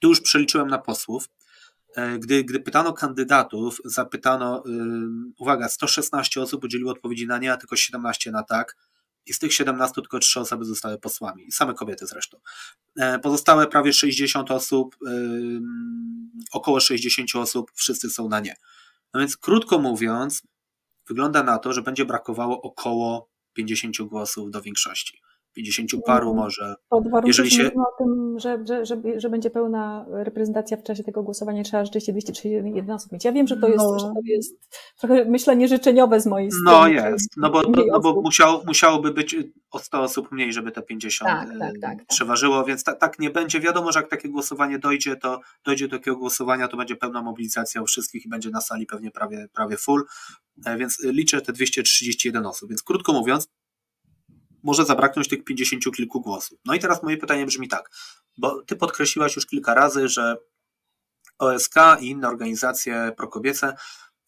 tu już przeliczyłem na posłów, E, gdy, gdy pytano kandydatów, zapytano, uwaga, 116 osób udzieliło odpowiedzi na nie, a tylko 17 na tak. I z tych 17 tylko 3 osoby zostały posłami, same kobiety zresztą. E, pozostałe prawie 60 osób, około 60 osób, wszyscy są na nie. No więc krótko mówiąc, wygląda na to, że będzie brakowało około 50 głosów do większości. 50 paru Mhm. może. Pod warunkiem, Jeżeli że się- mówimy o tym, że, że, że, że będzie pełna reprezentacja w czasie tego głosowania, trzeba rzeczywiście 231 osób mieć. Ja wiem, że to jest, No. że to jest trochę myślenie życzeniowe z mojej strony. No jest, no bo, mniej no bo musiało, musiałoby być o 100 osób mniej, żeby te 50 Tak, e, tak, tak, tak. przeważyło, więc ta, tak nie będzie. Wiadomo, że jak takie głosowanie dojdzie, to dojdzie do takiego głosowania, to będzie pełna mobilizacja u wszystkich i będzie na sali pewnie prawie, prawie full, E, więc liczę te 231 osób. Więc krótko mówiąc, może zabraknąć tych 50 kilku głosów. No i teraz moje pytanie brzmi tak, bo ty podkreśliłaś już kilka razy, że OSK i inne organizacje prokobiece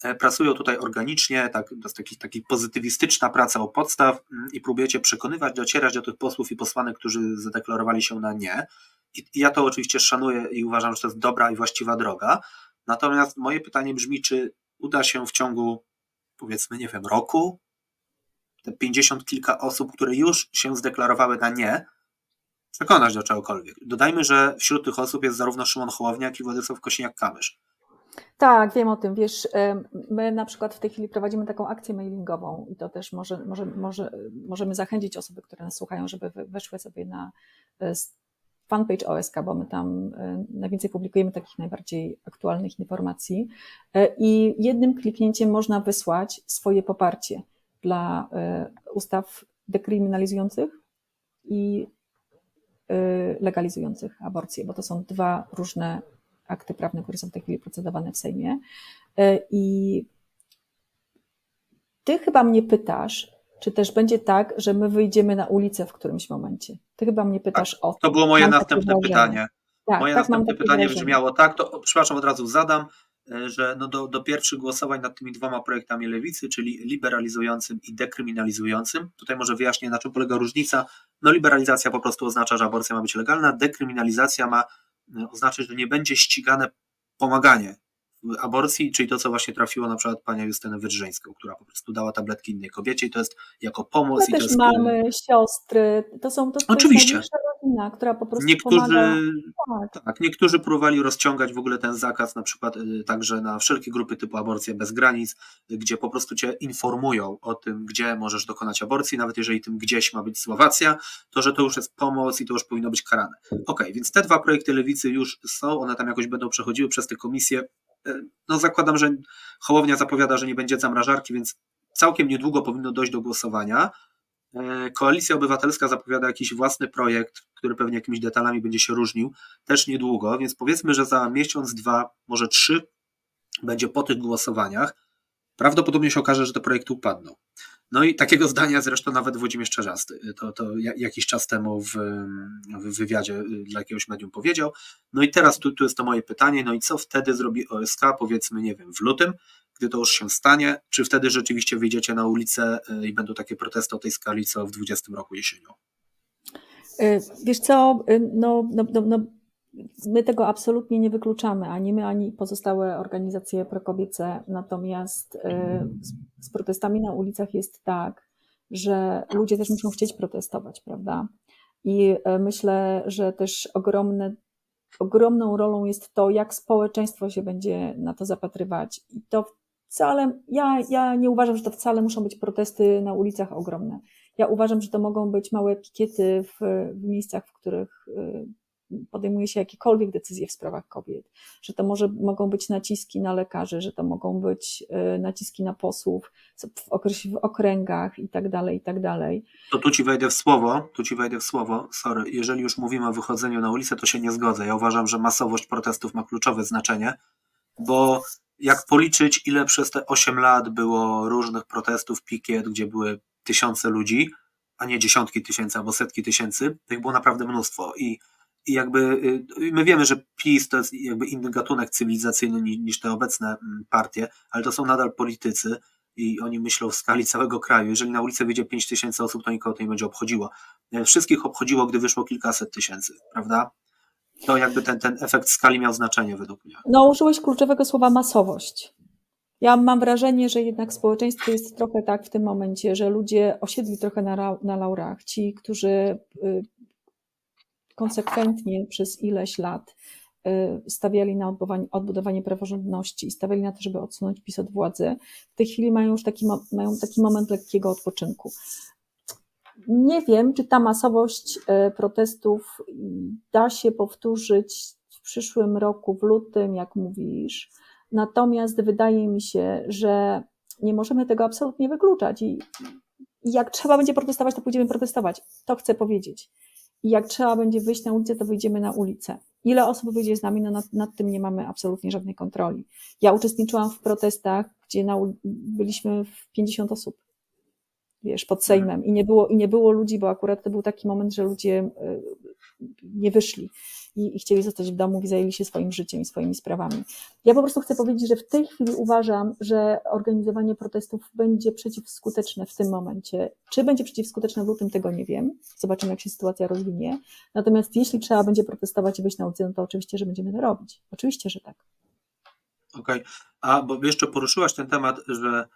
e, pracują tutaj organicznie, tak, to jest taki, taki pozytywistyczna praca u podstaw mm, i próbujecie przekonywać, docierać do tych posłów i posłanek, którzy zadeklarowali się na nie. I ja to oczywiście szanuję i uważam, że to jest dobra i właściwa droga. Natomiast moje pytanie brzmi, czy uda się w ciągu, powiedzmy, nie wiem, roku, te 50 kilka osób, które już się zdeklarowały na nie, przekonać do czegokolwiek. Dodajmy, że wśród tych osób jest zarówno Szymon Hołownia, jak i Władysław Kosiniak-Kamysz. Tak, wiem o tym. Wiesz, em, my na przykład w tej chwili prowadzimy taką akcję mailingową i to też może, może, może, możemy zachęcić osoby, które nas słuchają, żeby we- weszły sobie na s- fanpage OSK, bo my tam e, najwięcej publikujemy takich najbardziej aktualnych informacji. I jednym kliknięciem można wysłać swoje poparcie dla e, ustaw dekryminalizujących i e, legalizujących aborcję, bo to są dwa różne akty prawne, które są w tej chwili procedowane w Sejmie. E, I ty chyba mnie pytasz, czy też będzie tak, że my wyjdziemy na ulicę w którymś momencie. Ty chyba mnie pytasz o To było moje Mam następne pytanie. Tak, Moje tak następne pytanie wrażenie. brzmiało tak, to przepraszam, od razu zadam, że no do, do pierwszych głosowań nad tymi dwoma projektami lewicy, czyli liberalizującym i dekryminalizującym, tutaj może wyjaśnię, na czym polega różnica. No liberalizacja po prostu oznacza, że aborcja ma być legalna, dekryminalizacja ma e, oznaczać, że nie będzie ścigane pomaganie w aborcji, czyli to, co właśnie trafiło na przykład panią Justynę Wydrzeńską, która po prostu dała tabletki innej kobiecie i to jest jako pomoc Ale i to też jest... e, mamy, siostry, to są to, to Oczywiście. jest która po prostu pomaga. Niektórzy, Tak. tak, niektórzy próbowali rozciągać w ogóle ten zakaz, na przykład y, także na wszelkie grupy typu aborcja bez granic, y, gdzie po prostu cię informują o tym, gdzie możesz dokonać aborcji, nawet jeżeli tym gdzieś ma być Słowacja, to że to już jest pomoc i to już powinno być karane. Okej, więc te dwa projekty lewicy już są, one tam jakoś będą przechodziły przez te komisje. Y, No zakładam, że Hołownia zapowiada, że nie będzie zamrażarki, więc całkiem niedługo powinno dojść do głosowania. E, Koalicja Obywatelska zapowiada jakiś własny projekt, który pewnie jakimiś detalami będzie się różnił, też niedługo, więc powiedzmy, że za miesiąc, dwa, może trzy będzie po tych głosowaniach. Prawdopodobnie się okaże, że te projekty upadną. No i takiego zdania zresztą nawet Włodzimierz Czerzasty, to, to ja- jakiś czas temu w, w wywiadzie y, dla jakiegoś medium powiedział. No i teraz tu, tu jest to moje pytanie, no i co wtedy zrobi OSK, powiedzmy, nie wiem, w lutym, gdy to już się stanie, czy wtedy rzeczywiście wyjdziecie na ulicę y, i będą takie protesty o tej skali, co w 20 roku jesienią? Y, Wiesz co, y, no, no, no, no, my tego absolutnie nie wykluczamy, ani my, ani pozostałe organizacje prokobiece. Natomiast z, z protestami na ulicach jest tak, że ludzie też muszą chcieć protestować, prawda? I myślę, że też ogromne, ogromną rolą jest to, jak społeczeństwo się będzie na to zapatrywać. I to wcale, ja, ja nie uważam, że to wcale muszą być protesty na ulicach ogromne. Ja uważam, że to mogą być małe pikiety w, w miejscach, w których y, podejmuje się jakiekolwiek decyzje w sprawach kobiet, że to może, mogą być naciski na lekarzy, że to mogą być y, naciski na posłów w, w okręgach i tak dalej, i tak dalej. To tu ci wejdę w słowo, tu ci wejdę w słowo, sorry, jeżeli już mówimy o wychodzeniu na ulicę, to się nie zgodzę. Ja uważam, że masowość protestów ma kluczowe znaczenie, bo jak policzyć, ile przez te 8 lat było różnych protestów, pikiet, gdzie były tysiące ludzi, a nie dziesiątki tysięcy albo setki tysięcy, tych było naprawdę mnóstwo i i jakby y, my wiemy, że PiS to jest jakby inny gatunek cywilizacyjny ni- niż te obecne mm, partie, ale to są nadal politycy i oni myślą w skali całego kraju. Jeżeli na ulicę wyjdzie 5 tysięcy osób, to nikogo to nie będzie obchodziło. E, Wszystkich obchodziło, gdy wyszło kilkaset tysięcy, prawda? To jakby ten, ten efekt skali miał znaczenie według mnie. No, użyłeś kluczowego słowa masowość. Ja mam wrażenie, że jednak społeczeństwo jest trochę tak w tym momencie, że ludzie osiedli trochę na, na laurach. Ci, którzy y, konsekwentnie przez ileś lat stawiali na odbudowanie, odbudowanie praworządności i stawiali na to, żeby odsunąć PiS od władzy, w tej chwili mają już taki, mają taki moment lekkiego odpoczynku. Nie wiem, czy ta masowość protestów da się powtórzyć w przyszłym roku, w lutym, jak mówisz. Natomiast wydaje mi się, że nie możemy tego absolutnie wykluczać i jak trzeba będzie protestować, to pójdziemy protestować. To chcę powiedzieć. I jak trzeba będzie wyjść na ulicę, to wyjdziemy na ulicę. Ile osób wyjdzie z nami, no nad, nad tym nie mamy absolutnie żadnej kontroli. Ja uczestniczyłam w protestach, gdzie na, byliśmy w 50 osób, wiesz, pod Sejmem i nie było, i nie było ludzi, bo akurat to był taki moment, że ludzie y, nie wyszli i, i chcieli zostać w domu i zajęli się swoim życiem i swoimi sprawami. Ja po prostu chcę powiedzieć, że w tej chwili uważam, że organizowanie protestów będzie przeciwskuteczne w tym momencie. Czy będzie przeciwskuteczne w lutym, tego nie wiem. Zobaczymy, jak się sytuacja rozwinie. Natomiast jeśli trzeba będzie protestować i wyjść na ulicę, no to oczywiście, że będziemy to robić. Oczywiście, że tak. Okej, okay. a bo jeszcze poruszyłaś ten temat, że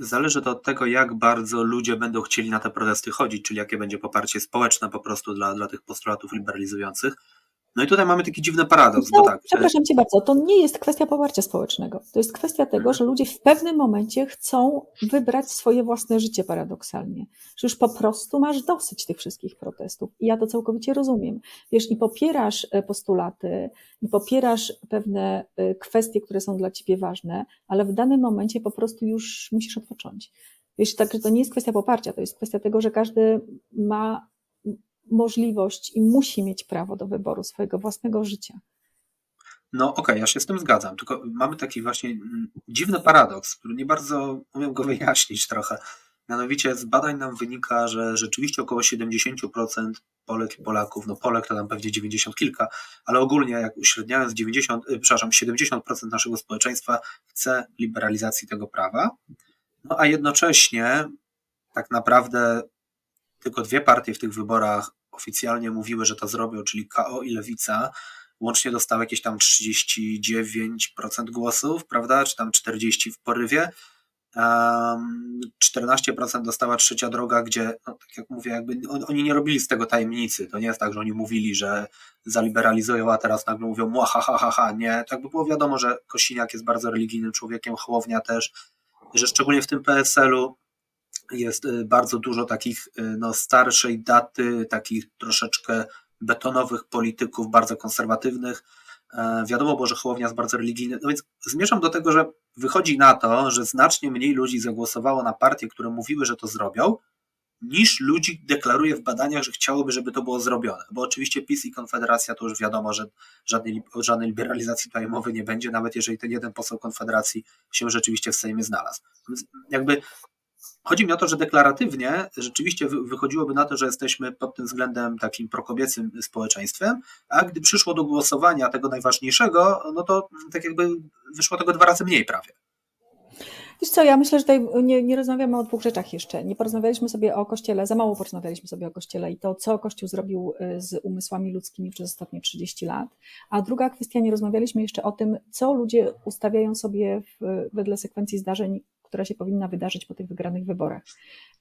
Zależy to od tego, jak bardzo ludzie będą chcieli na te protesty chodzić, czyli jakie będzie poparcie społeczne po prostu dla, dla tych postulatów liberalizujących. No i tutaj mamy taki dziwny paradoks, no, bo tak. Przepraszam cię bardzo, to nie jest kwestia poparcia społecznego. To jest kwestia tego, że ludzie w pewnym momencie chcą wybrać swoje własne życie paradoksalnie. Że już po prostu masz dosyć tych wszystkich protestów. I ja to całkowicie rozumiem. Wiesz, i popierasz e, postulaty, i popierasz pewne e, kwestie, które są dla ciebie ważne, ale w danym momencie po prostu już musisz odpocząć. Wiesz, także to nie jest kwestia poparcia, to jest kwestia tego, że każdy ma możliwość i musi mieć prawo do wyboru swojego własnego życia. No okej, okay, ja się z tym zgadzam, tylko mamy taki właśnie mm, dziwny paradoks, który nie bardzo umiem go wyjaśnić trochę. Mianowicie z badań nam wynika, że rzeczywiście około 70% Polek i Polaków, no Polek to tam pewnie 90 kilka, ale ogólnie jak uśredniając 90, y, przepraszam, 70% naszego społeczeństwa chce liberalizacji tego prawa, no a jednocześnie tak naprawdę tylko dwie partie w tych wyborach oficjalnie mówiły, że to zrobią, czyli KO i Lewica, łącznie dostały jakieś tam 39% głosów, prawda, czy tam 40% w porywie. 14% dostała trzecia droga, gdzie, no, tak jak mówię, jakby oni nie robili z tego tajemnicy. To nie jest tak, że oni mówili, że zaliberalizują, a teraz nagle mówią, ha, ha, ha, ha. Nie, tak by było wiadomo, że Kosiniak jest bardzo religijnym człowiekiem, Hołownia też, że szczególnie w tym PSL-u jest y, bardzo dużo takich y, no, starszej daty, takich troszeczkę betonowych polityków, bardzo konserwatywnych. E, wiadomo było, że Hołownia jest bardzo religijny, no więc zmierzam do tego, że wychodzi na to, że znacznie mniej ludzi zagłosowało na partie, które mówiły, że to zrobią, niż ludzi deklaruje w badaniach, że chciałoby, żeby to było zrobione. Bo oczywiście PiS i Konfederacja to już wiadomo, że żadnej, żadnej liberalizacji tutaj mowy nie będzie, nawet jeżeli ten jeden poseł Konfederacji się rzeczywiście w Sejmie znalazł. Więc jakby Chodzi mi o to, że deklaratywnie rzeczywiście wychodziłoby na to, że jesteśmy pod tym względem takim prokobiecym społeczeństwem, a gdy przyszło do głosowania tego najważniejszego, no to tak jakby wyszło tego dwa razy mniej prawie. Wiesz co, ja myślę, że tutaj nie, nie, rozmawiamy o dwóch rzeczach jeszcze. Nie porozmawialiśmy sobie o Kościele, za mało porozmawialiśmy sobie o Kościele i to, co Kościół zrobił y, z umysłami ludzkimi przez ostatnie 30 lat. A druga kwestia, nie rozmawialiśmy jeszcze o tym, co ludzie ustawiają sobie w, wedle sekwencji zdarzeń która się powinna wydarzyć po tych wygranych wyborach.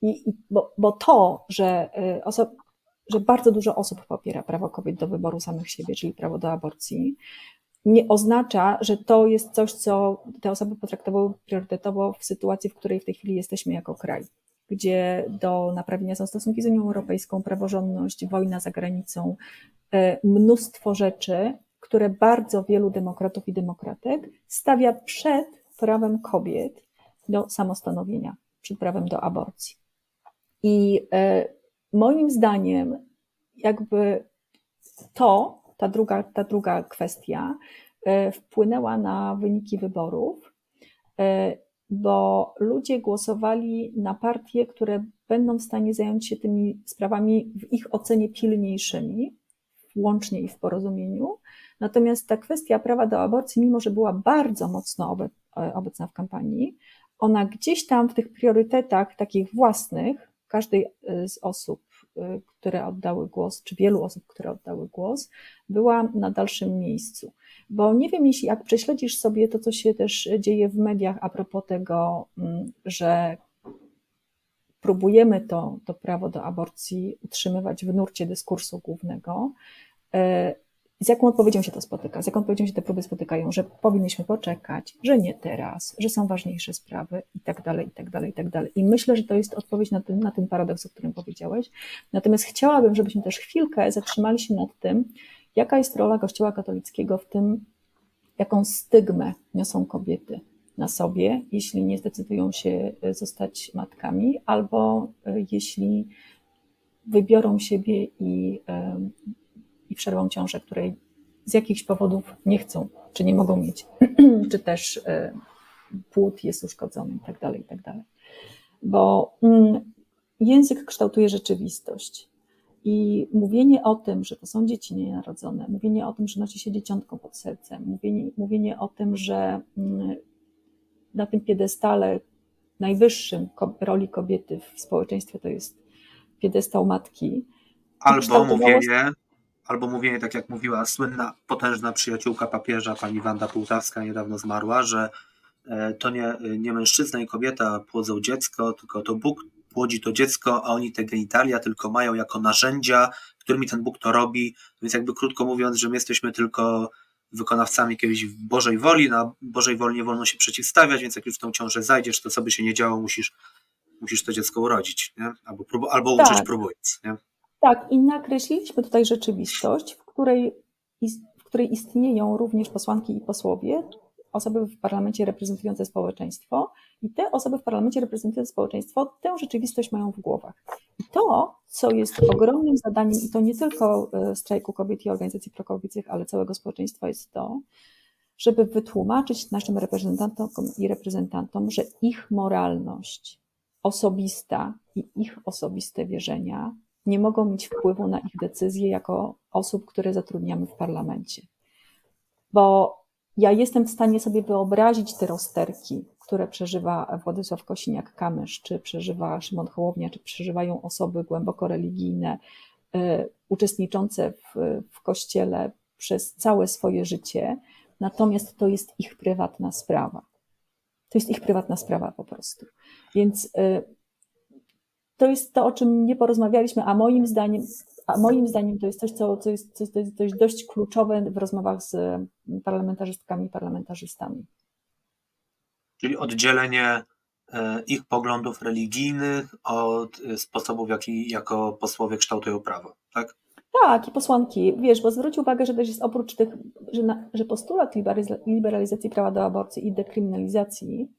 I, bo, bo to, że, y, że bardzo dużo osób popiera prawo kobiet do wyboru samych siebie, czyli prawo do aborcji, nie oznacza, że to jest coś, co te osoby potraktowały priorytetowo w sytuacji, w której w tej chwili jesteśmy jako kraj, gdzie do naprawienia są stosunki z Unią Europejską, praworządność, wojna za granicą, y, mnóstwo rzeczy, które bardzo wielu demokratów i demokratek stawia przed prawem kobiet do samostanowienia, przed prawem do aborcji. I e, moim zdaniem, jakby to, ta druga, ta druga kwestia, e, wpłynęła na wyniki wyborów, e, bo ludzie głosowali na partie, które będą w stanie zająć się tymi sprawami w ich ocenie pilniejszymi, łącznie i w porozumieniu. Natomiast ta kwestia prawa do aborcji, mimo że była bardzo mocno obecna w kampanii, ona gdzieś tam w tych priorytetach takich własnych, każdej y, z osób, y, które oddały głos, czy wielu osób, które oddały głos, była na dalszym miejscu. Bo nie wiem, jeśli jak prześledzisz sobie to, co się też dzieje w mediach a propos tego, mm, że próbujemy to, to prawo do aborcji utrzymywać w nurcie dyskursu głównego, y, z jaką odpowiedzią się to spotyka, z jaką odpowiedzią się te próby spotykają, że powinniśmy poczekać, że nie teraz, że są ważniejsze sprawy i tak dalej, i tak dalej, i tak dalej. I myślę, że to jest odpowiedź na ten, na ten paradoks, o którym powiedziałeś. Natomiast chciałabym, żebyśmy też chwilkę zatrzymali się nad tym, jaka jest rola Kościoła katolickiego w tym, jaką stygmę niosą kobiety na sobie, jeśli nie zdecydują się zostać matkami, albo jeśli wybiorą siebie i i przerwą ciążę, której z jakichś powodów nie chcą, czy nie mogą mieć, czy też e, płód jest uszkodzony i tak dalej, i tak dalej. Bo mm, język kształtuje rzeczywistość. I mówienie o tym, że to są dzieci nienarodzone, mówienie o tym, że nosi się dzieciątką pod sercem, mówienie, mówienie o tym, że mm, na tym piedestale najwyższym roli kobiety w społeczeństwie to jest piedestał matki. Albo mówienie, albo mówienie, tak jak mówiła słynna, potężna przyjaciółka papieża, pani Wanda Półtawska, niedawno zmarła, że e, to nie, nie mężczyzna i kobieta płodzą dziecko, tylko to Bóg płodzi to dziecko, a oni te genitalia tylko mają jako narzędzia, którymi ten Bóg to robi. Więc jakby krótko mówiąc, że my jesteśmy tylko wykonawcami jakiejś Bożej woli, na Bożej woli nie wolno się przeciwstawiać, więc jak już w tą ciążę zajdziesz, to co by się nie działo, musisz, musisz to dziecko urodzić, nie? Albo, albo tak. próbując. Nie? Tak, i nakreśliliśmy tutaj rzeczywistość, w której, w której istnieją również posłanki i posłowie, osoby w parlamencie reprezentujące społeczeństwo, i te osoby w parlamencie reprezentujące społeczeństwo tę rzeczywistość mają w głowach. I to, co jest ogromnym zadaniem, i to nie tylko e, strajku kobiet i organizacji prokobiecych, ale całego społeczeństwa, jest to, żeby wytłumaczyć naszym reprezentantom i reprezentantom, że ich moralność osobista i ich osobiste wierzenia nie mogą mieć wpływu na ich decyzje jako osób, które zatrudniamy w parlamencie. Bo ja jestem w stanie sobie wyobrazić te rozterki, które przeżywa Władysław Kosiniak-Kamysz, czy przeżywa Szymon Hołownia, czy przeżywają osoby głęboko religijne, y, uczestniczące w, w kościele przez całe swoje życie, natomiast to jest ich prywatna sprawa. To jest ich prywatna sprawa po prostu. Więc y, to jest to, o czym nie porozmawialiśmy, a moim zdaniem, a moim zdaniem to jest coś, co, co, jest, co, to jest dość kluczowe w rozmowach z parlamentarzystkami i parlamentarzystami. Czyli oddzielenie e, ich poglądów religijnych od e, sposobów, w jaki jako posłowie kształtują prawo, tak? Tak, i posłanki. Wiesz, bo zwróć uwagę, że też jest oprócz tych, że, na, że postulat liberalizacji prawa do aborcji i dekryminalizacji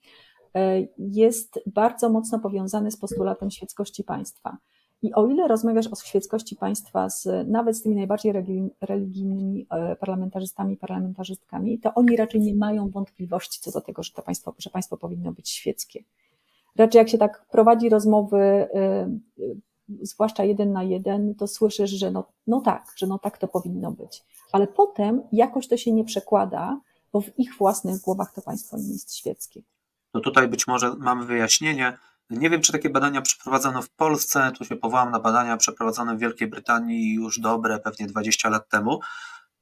jest bardzo mocno powiązany z postulatem świeckości państwa. I o ile rozmawiasz o świeckości państwa z, nawet z tymi najbardziej religijnymi e, parlamentarzystami i parlamentarzystkami, to oni raczej nie mają wątpliwości co do tego, że to państwo, że państwo powinno być świeckie. Raczej jak się tak prowadzi rozmowy, e, zwłaszcza jeden na jeden, to słyszysz, że no, no tak, że no tak to powinno być. Ale potem jakoś to się nie przekłada, bo w ich własnych głowach to państwo nie jest świeckie to tutaj być może mamy wyjaśnienie. Nie wiem, czy takie badania przeprowadzono w Polsce, tu się powołam na badania przeprowadzone w Wielkiej Brytanii już dobre, pewnie 20 lat temu,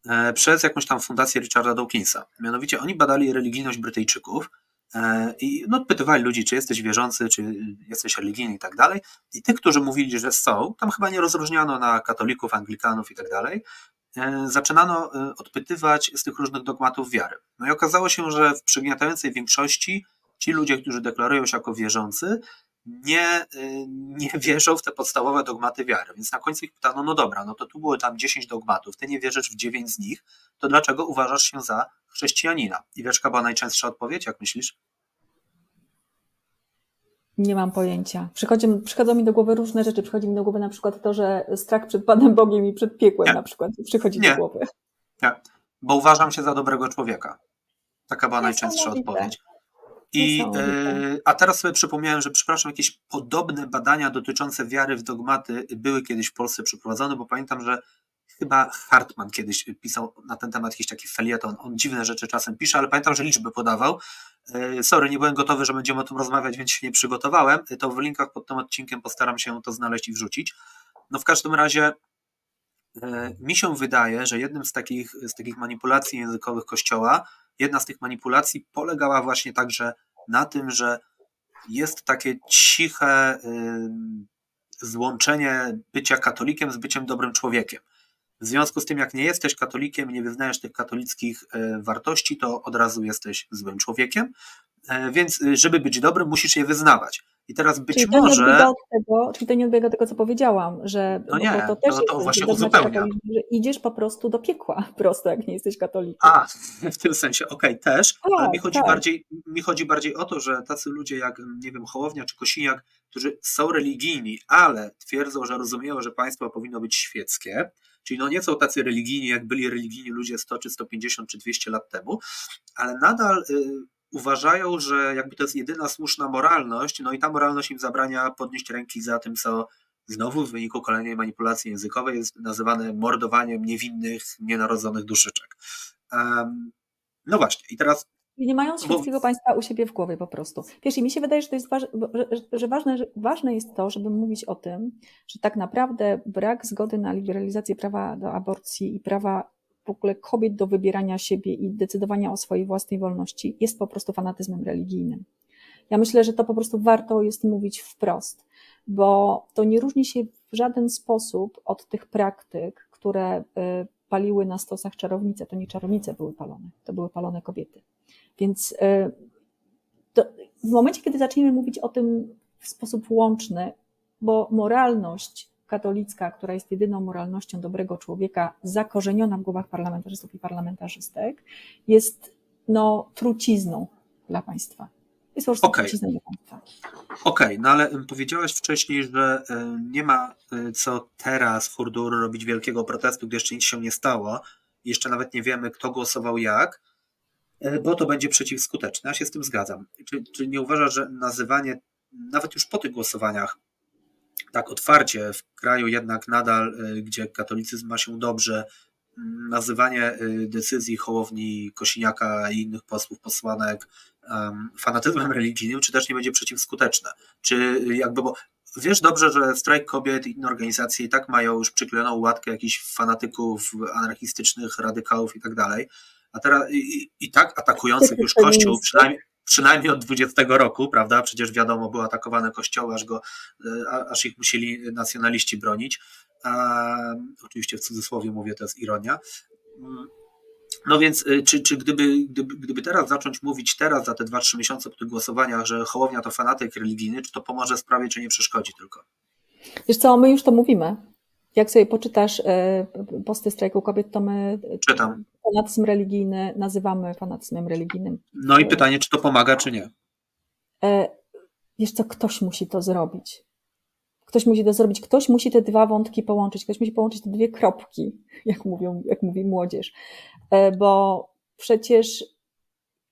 e, przez jakąś tam fundację Richarda Dawkinsa. Mianowicie oni badali religijność Brytyjczyków e, i no, pytywali ludzi, czy jesteś wierzący, czy jesteś religijny i tak dalej. I tych, którzy mówili, że są, tam chyba nie rozróżniano na katolików, anglikanów i tak dalej, e, zaczynano odpytywać z tych różnych dogmatów wiary. No i okazało się, że w przygniatającej większości ci ludzie, którzy deklarują się jako wierzący, nie, y, nie wierzą w te podstawowe dogmaty wiary. Więc na końcu ich pytano, no dobra, no to tu były tam 10 dogmatów, ty nie wierzysz w 9 z nich, to dlaczego uważasz się za chrześcijanina? I wiesz, jaka była najczęstsza odpowiedź, jak myślisz? Nie mam pojęcia. Przychodzi, przychodzą mi do głowy różne rzeczy. Przychodzi mi do głowy na przykład to, że strach przed Panem Bogiem i przed piekłem nie. na przykład przychodzi nie. do głowy. Nie, bo uważam się za dobrego człowieka. Taka była najczęstsza odpowiedź. I, e, a teraz sobie przypomniałem, że przepraszam, jakieś podobne badania dotyczące wiary w dogmaty były kiedyś w Polsce przeprowadzone, bo pamiętam, że chyba Hartman kiedyś pisał na ten temat jakiś taki felieton. On dziwne rzeczy czasem pisze, ale pamiętam, że liczby podawał. E, sorry, nie byłem gotowy, że będziemy o tym rozmawiać, więc się nie przygotowałem. To w linkach pod tym odcinkiem postaram się to znaleźć i wrzucić. No w każdym razie e, mi się wydaje, że jednym z takich, z takich manipulacji językowych Kościoła jedna z tych manipulacji polegała właśnie także na tym, że jest takie ciche złączenie bycia katolikiem z byciem dobrym człowiekiem. W związku z tym, jak nie jesteś katolikiem, nie wyznajesz tych katolickich wartości, to od razu jesteś złym człowiekiem. Więc, żeby być dobrym, musisz je wyznawać. I teraz być czyli może. To od tego, czyli to nie odbiega tego, co powiedziałam, że no nie, to, też to, to właśnie uzupełnia. Że idziesz po prostu do piekła prosto, jak nie jesteś katolikiem. A, w tym sensie, okej, okay, też, tak, ale mi chodzi, tak. bardziej, mi chodzi bardziej o to, że tacy ludzie jak, nie wiem, Hołownia czy Kosiniak, którzy są religijni, ale twierdzą, że rozumieją, że państwo powinno być świeckie, czyli no nie są tacy religijni, jak byli religijni ludzie 100 czy 150 czy 200 lat temu, ale nadal y, uważają, że jakby to jest jedyna słuszna moralność, no i ta moralność im zabrania podnieść ręki za tym, co znowu w wyniku kolejnej manipulacji językowej jest nazywane mordowaniem niewinnych, nienarodzonych duszyczek. Um, no właśnie, i teraz i nie mają świeckiego państwa u siebie w głowie po prostu. Wiesz, i mi się wydaje, że to jest że, że, ważne, że ważne jest to, żeby mówić o tym, że tak naprawdę brak zgody na liberalizację prawa do aborcji i prawa w ogóle kobiet do wybierania siebie i decydowania o swojej własnej wolności jest po prostu fanatyzmem religijnym. Ja myślę, że to po prostu warto jest mówić wprost, bo to nie różni się w żaden sposób od tych praktyk, które y, paliły na stosach czarownice. To nie czarownice były palone, to były palone kobiety. Więc y, to w momencie, kiedy zaczniemy mówić o tym w sposób łączny, bo moralność katolicka, która jest jedyną moralnością dobrego człowieka, zakorzeniona w głowach parlamentarzystów i parlamentarzystek, jest no, trucizną dla państwa. Jest po prostu okay. trucizną dla państwa. Okej, okay, no ale powiedziałaś wcześniej, że nie ma co teraz w Hurdur robić wielkiego protestu, gdy jeszcze nic się nie stało. Jeszcze nawet nie wiemy, kto głosował jak, bo to będzie przeciwskuteczne. Ja się z tym zgadzam. Czy, czy nie uważasz, że nazywanie, nawet już po tych głosowaniach, tak otwarcie w kraju jednak nadal, y, gdzie katolicyzm ma się dobrze, mm, nazywanie y, decyzji Hołowni, Kosiniaka i innych posłów, posłanek fanatyzmem religijnym, czy też nie będzie przeciwskuteczne? Czy jakby, bo wiesz dobrze, że strajk kobiet i inne organizacje i tak mają już przyklejoną łatkę jakichś fanatyków, anarchistycznych, radykałów i tak dalej, a teraz i, i tak atakujących już Kościół, przynajmniej, przynajmniej od 20 roku, prawda? Przecież wiadomo, były atakowane kościoły, aż, go, e, aż ich musieli nacjonaliści bronić. oczywiście w cudzysłowie mówię, to jest ironia. Mm. No więc, e, czy, czy gdyby, gdyby, gdyby teraz zacząć mówić teraz, za te 2-3 miesiące po tych głosowaniach, że Hołownia to fanatyk religijny, czy to pomoże sprawie, czy nie przeszkodzi tylko? Wiesz co, my już to mówimy. Jak sobie poczytasz e, posty strajku kobiet, to my Czytam. Fanatyzm religijny nazywamy fanatyzmem religijnym. No i pytanie, czy to pomaga, czy nie? E, wiesz co, ktoś musi to zrobić. Ktoś musi to zrobić, ktoś musi te dwa wątki połączyć, ktoś musi połączyć te dwie kropki, jak, mówią, jak mówi młodzież. E, bo przecież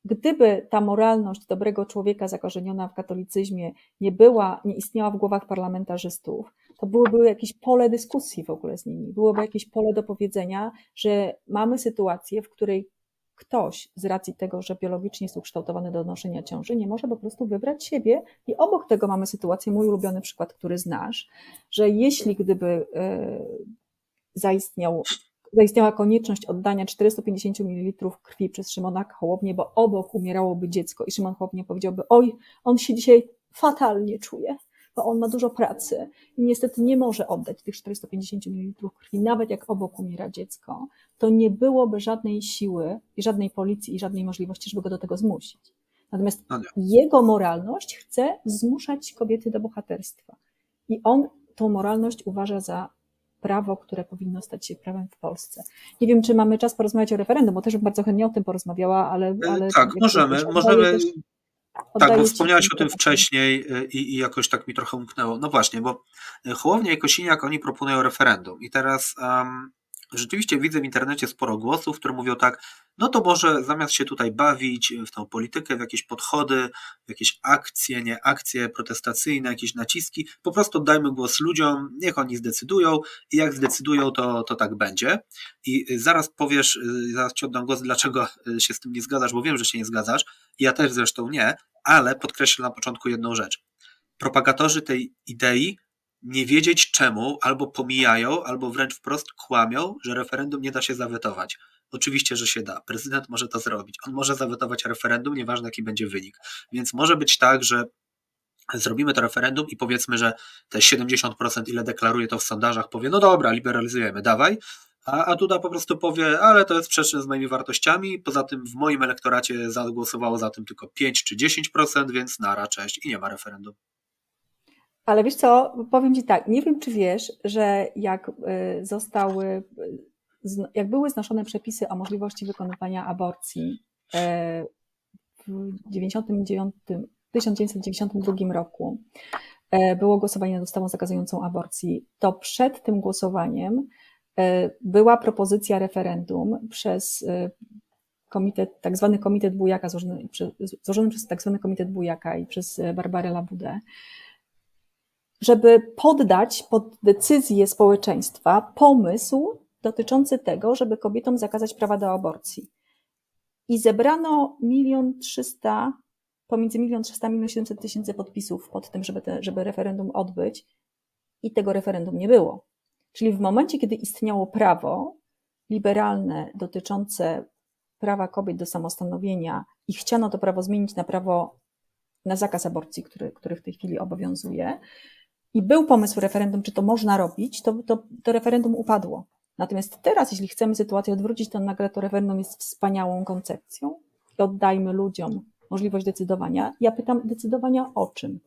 gdyby ta moralność dobrego człowieka zakorzeniona w katolicyzmie nie była, nie istniała w głowach parlamentarzystów, to byłoby jakieś pole dyskusji w ogóle z nimi, byłoby jakieś pole do powiedzenia, że mamy sytuację, w której ktoś z racji tego, że biologicznie jest ukształtowany do noszenia ciąży, nie może po prostu wybrać siebie. I obok tego mamy sytuację, mój ulubiony przykład, który znasz, że jeśli gdyby e, zaistniał, zaistniała konieczność oddania 450 ml krwi przez Szymona Hołownię, bo obok umierałoby dziecko i Szymon Hołownia powiedziałby, oj, on się dzisiaj fatalnie czuje, bo on ma dużo pracy i niestety nie może oddać tych 450 ml krwi, nawet jak obok umiera dziecko, to nie byłoby żadnej siły i żadnej policji i żadnej możliwości, żeby go do tego zmusić. Natomiast no jego moralność chce zmuszać kobiety do bohaterstwa. I on tą moralność uważa za prawo, które powinno stać się prawem w Polsce. Nie wiem, czy mamy czas porozmawiać o referendum, bo też bym bardzo chętnie o tym porozmawiała, ale. E, ale tak, możemy. możemy też... Tak, bo wspomniałaś o tym wcześniej y, i, i, jakoś tak mi trochę umknęło. No właśnie, bo y, Hołownia i Kosiniak, oni proponują referendum i teraz um, rzeczywiście widzę w internecie sporo głosów, które mówią tak, no to może zamiast się tutaj bawić w tą politykę, w jakieś podchody, w jakieś akcje, nie akcje protestacyjne, jakieś naciski, po prostu dajmy głos ludziom, niech oni zdecydują i jak zdecydują, to, to tak będzie. I zaraz powiesz, zaraz ci oddam głos, dlaczego się z tym nie zgadzasz, bo wiem, że się nie zgadzasz, ja też zresztą nie, ale podkreślę na początku jedną rzecz. Propagatorzy tej idei nie wiedzieć czemu, albo pomijają, albo wręcz wprost kłamią, że referendum nie da się zawetować. Oczywiście, że się da. Prezydent może to zrobić. On może zawetować referendum, nieważne jaki będzie wynik. Więc może być tak, że zrobimy to referendum i powiedzmy, że te 70%, ile deklaruje to w sondażach, powie, no dobra, liberalizujemy, dawaj, A, a Duda po prostu powie, ale to jest sprzeczne z moimi wartościami. Poza tym w moim elektoracie zagłosowało za tym tylko 5 czy 10%, więc nara, cześć i nie ma referendum. Ale wiesz co, powiem Ci tak, nie wiem czy wiesz, że jak y, zostały, y, jak były znoszone przepisy o możliwości wykonywania aborcji y, w 99, 1992 roku, było głosowanie nad ustawą zakazującą aborcji, to przed tym głosowaniem była propozycja referendum przez komitet, tak zwany komitet Bujaka, złożony, złożony przez tak zwany komitet Bujaka i przez Barbarę Labudę, żeby poddać pod decyzję społeczeństwa pomysł dotyczący tego, żeby kobietom zakazać prawa do aborcji. I zebrano milion trzysta, pomiędzy milion trzysta, milion siedemset tysięcy podpisów pod tym, żeby, te, żeby referendum odbyć i tego referendum nie było. Czyli w momencie, kiedy istniało prawo liberalne dotyczące prawa kobiet do samostanowienia i chciano to prawo zmienić na prawo na zakaz aborcji, który, który w tej chwili obowiązuje, i był pomysł referendum, czy to można robić, to, to, to referendum upadło. Natomiast teraz, jeśli chcemy sytuację odwrócić, to nagle to referendum jest wspaniałą koncepcją i oddajmy ludziom możliwość decydowania. Ja pytam, decydowania o czym?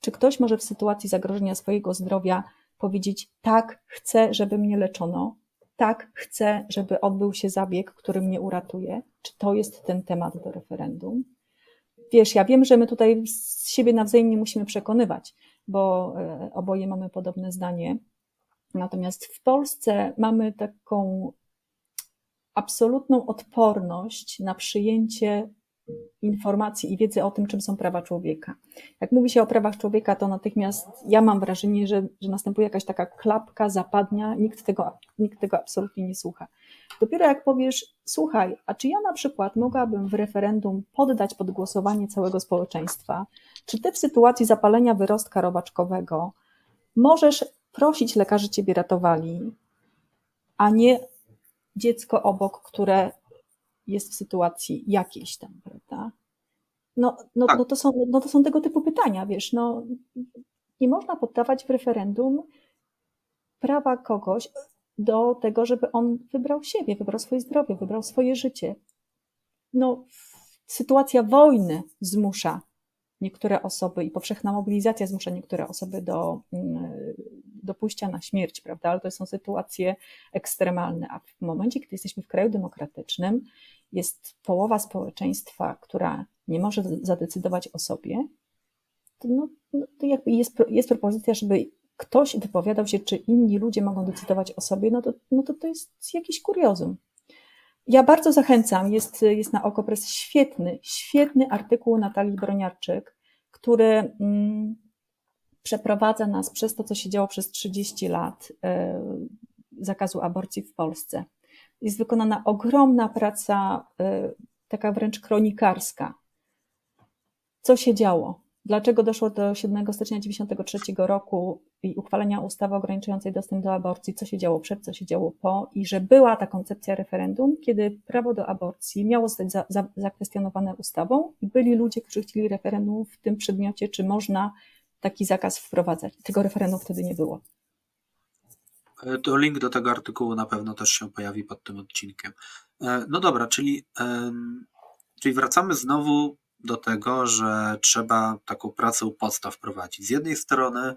Czy ktoś może w sytuacji zagrożenia swojego zdrowia powiedzieć, tak, chcę, żeby mnie leczono, tak, chcę, żeby odbył się zabieg, który mnie uratuje? Czy to jest ten temat do referendum? Wiesz, ja wiem, że my tutaj z siebie nawzajem nie musimy przekonywać, bo e, oboje mamy podobne zdanie. Natomiast w Polsce mamy taką absolutną odporność na przyjęcie informacji i wiedzy o tym, czym są prawa człowieka. Jak mówi się o prawach człowieka, to natychmiast ja mam wrażenie, że, że następuje jakaś taka klapka, zapadnia, nikt tego, nikt tego absolutnie nie słucha. Dopiero jak powiesz, słuchaj, a czy ja na przykład mogłabym w referendum poddać pod głosowanie całego społeczeństwa, czy ty w sytuacji zapalenia wyrostka robaczkowego możesz prosić lekarzy ciebie ratowali, a nie dziecko obok, które jest w sytuacji jakiejś tam, prawda? No, no, tak. no, to są, no to są tego typu pytania, wiesz, no nie można poddawać w referendum prawa kogoś do tego, żeby on wybrał siebie, wybrał swoje zdrowie, wybrał swoje życie. No, sytuacja wojny zmusza niektóre osoby i powszechna mobilizacja zmusza niektóre osoby do, do pójścia na śmierć, prawda? Ale to są sytuacje ekstremalne. A w momencie, kiedy jesteśmy w kraju demokratycznym, jest połowa społeczeństwa, która nie może zadecydować o sobie, to, no, no, to jakby jest, jest propozycja, żeby ktoś wypowiadał się, czy inni ludzie mogą decydować o sobie, no to, no to, to jest jakiś kuriozum. Ja bardzo zachęcam, jest, jest na Okopres świetny, świetny artykuł Natalii Broniarczyk, który mm, przeprowadza nas przez to, co się działo przez 30 lat y, zakazu aborcji w Polsce. Jest wykonana ogromna praca, y, taka wręcz kronikarska. Co się działo? Dlaczego doszło do 7 stycznia 1993 roku i uchwalenia ustawy ograniczającej dostęp do aborcji? Co się działo przed, co się działo po? I że była ta koncepcja referendum, kiedy prawo do aborcji miało zostać za, za, zakwestionowane ustawą i byli ludzie, którzy chcieli referendum w tym przedmiocie, czy można taki zakaz wprowadzać. Tego referendum wtedy nie było. E, to link do tego artykułu na pewno też się pojawi pod tym odcinkiem. E, no dobra, czyli, czyli wracamy znowu do tego, że trzeba taką pracę u podstaw prowadzić. Z jednej strony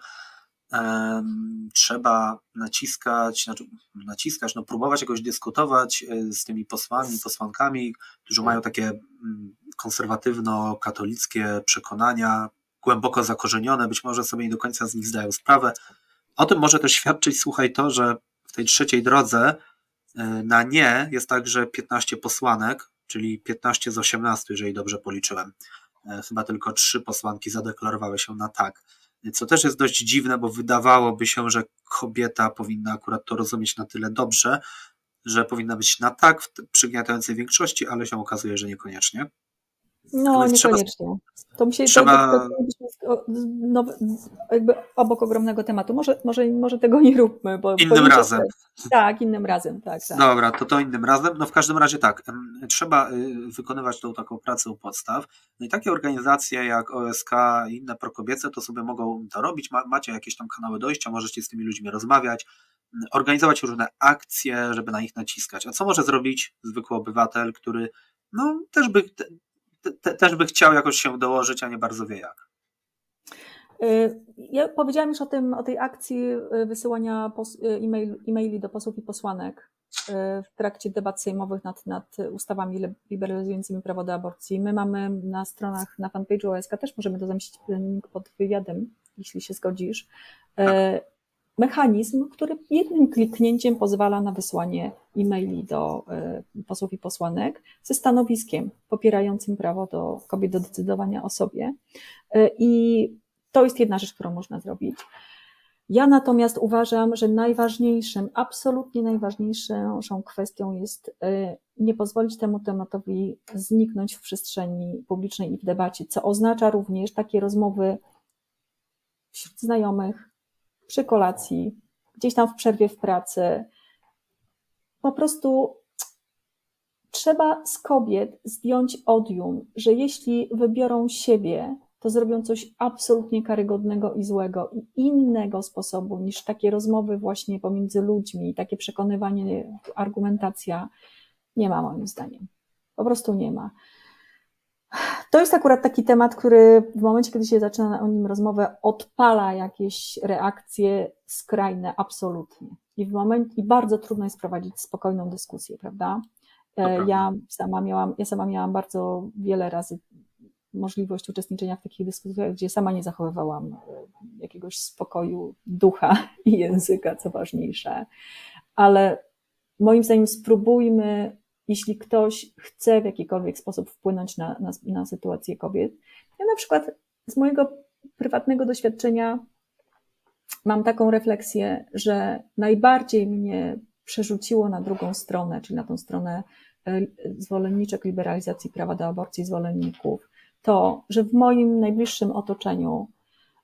trzeba naciskać, znaczy naciskać, no próbować jakoś dyskutować e, z tymi posłami, posłankami, którzy mają takie mm, konserwatywno-katolickie przekonania, głęboko zakorzenione, być może sobie nie do końca z nich zdają sprawę. O tym może też świadczyć, słuchaj, to, że w tej trzeciej drodze e, na nie jest także 15 posłanek, czyli 15 z 18, jeżeli dobrze policzyłem. E, chyba tylko trzy posłanki zadeklarowały się na tak. Co też jest dość dziwne, bo wydawałoby się, że kobieta powinna akurat to rozumieć na tyle dobrze, że powinna być na tak w przygniatającej większości, ale się okazuje, że niekoniecznie. No, niekoniecznie. Trzeba, to musi trzeba... no, jakby obok ogromnego tematu. Może, może, może tego nie róbmy. Bo innym razem. Tak, innym razem, tak, tak. Dobra, to to innym razem. No w każdym razie tak, trzeba y, wykonywać tą taką pracę u podstaw. No i takie organizacje jak OSK i inne prokobiece to sobie mogą to robić. macie jakieś tam kanały dojścia, możecie z tymi ludźmi rozmawiać. organizować różne akcje, żeby na nich naciskać. A co może zrobić zwykły obywatel, który no, też, by, te, te, też by chciał jakoś się dołożyć, a nie bardzo wie jak? Y, ja powiedziałam już o, tym, o tej akcji y, wysyłania y, e-mail, e-maili do posłów i posłanek w trakcie debat sejmowych nad, nad ustawami liberalizującymi prawo do aborcji. My mamy na stronach, na fanpage'u OSK, też możemy to zamieścić link pod wywiadem, jeśli się zgodzisz, tak. Mechanizm, który jednym kliknięciem pozwala na wysłanie e-maili do posłów i posłanek ze stanowiskiem popierającym prawo do kobiet do decydowania o sobie. I to jest jedna rzecz, którą można zrobić. Ja natomiast uważam, że najważniejszym, absolutnie najważniejszą kwestią jest y, nie pozwolić temu tematowi zniknąć w przestrzeni publicznej i w debacie, co oznacza również takie rozmowy wśród znajomych, przy kolacji, gdzieś tam w przerwie w pracy. Po prostu trzeba z kobiet zdjąć odium, że jeśli wybiorą siebie, to zrobią coś absolutnie karygodnego i złego i innego sposobu niż takie rozmowy właśnie pomiędzy ludźmi, takie przekonywanie, argumentacja nie ma moim zdaniem. Po prostu nie ma. To jest akurat taki temat, który w momencie, kiedy się zaczyna o nim rozmowę, odpala jakieś reakcje skrajne absolutnie. I w moment, i bardzo trudno jest prowadzić spokojną dyskusję, prawda? Ja sama miałam, ja sama miałam bardzo wiele razy możliwość uczestniczenia w takich dyskusjach, gdzie sama nie zachowywałam e, jakiegoś spokoju ducha i języka, co ważniejsze. Ale moim zdaniem spróbujmy, jeśli ktoś chce w jakikolwiek sposób wpłynąć na, na, na sytuację kobiet. Ja na przykład z mojego prywatnego doświadczenia mam taką refleksję, że najbardziej mnie przerzuciło na drugą stronę, czyli na tą stronę e, zwolenniczek liberalizacji prawa do aborcji, zwolenników, to, że w moim najbliższym otoczeniu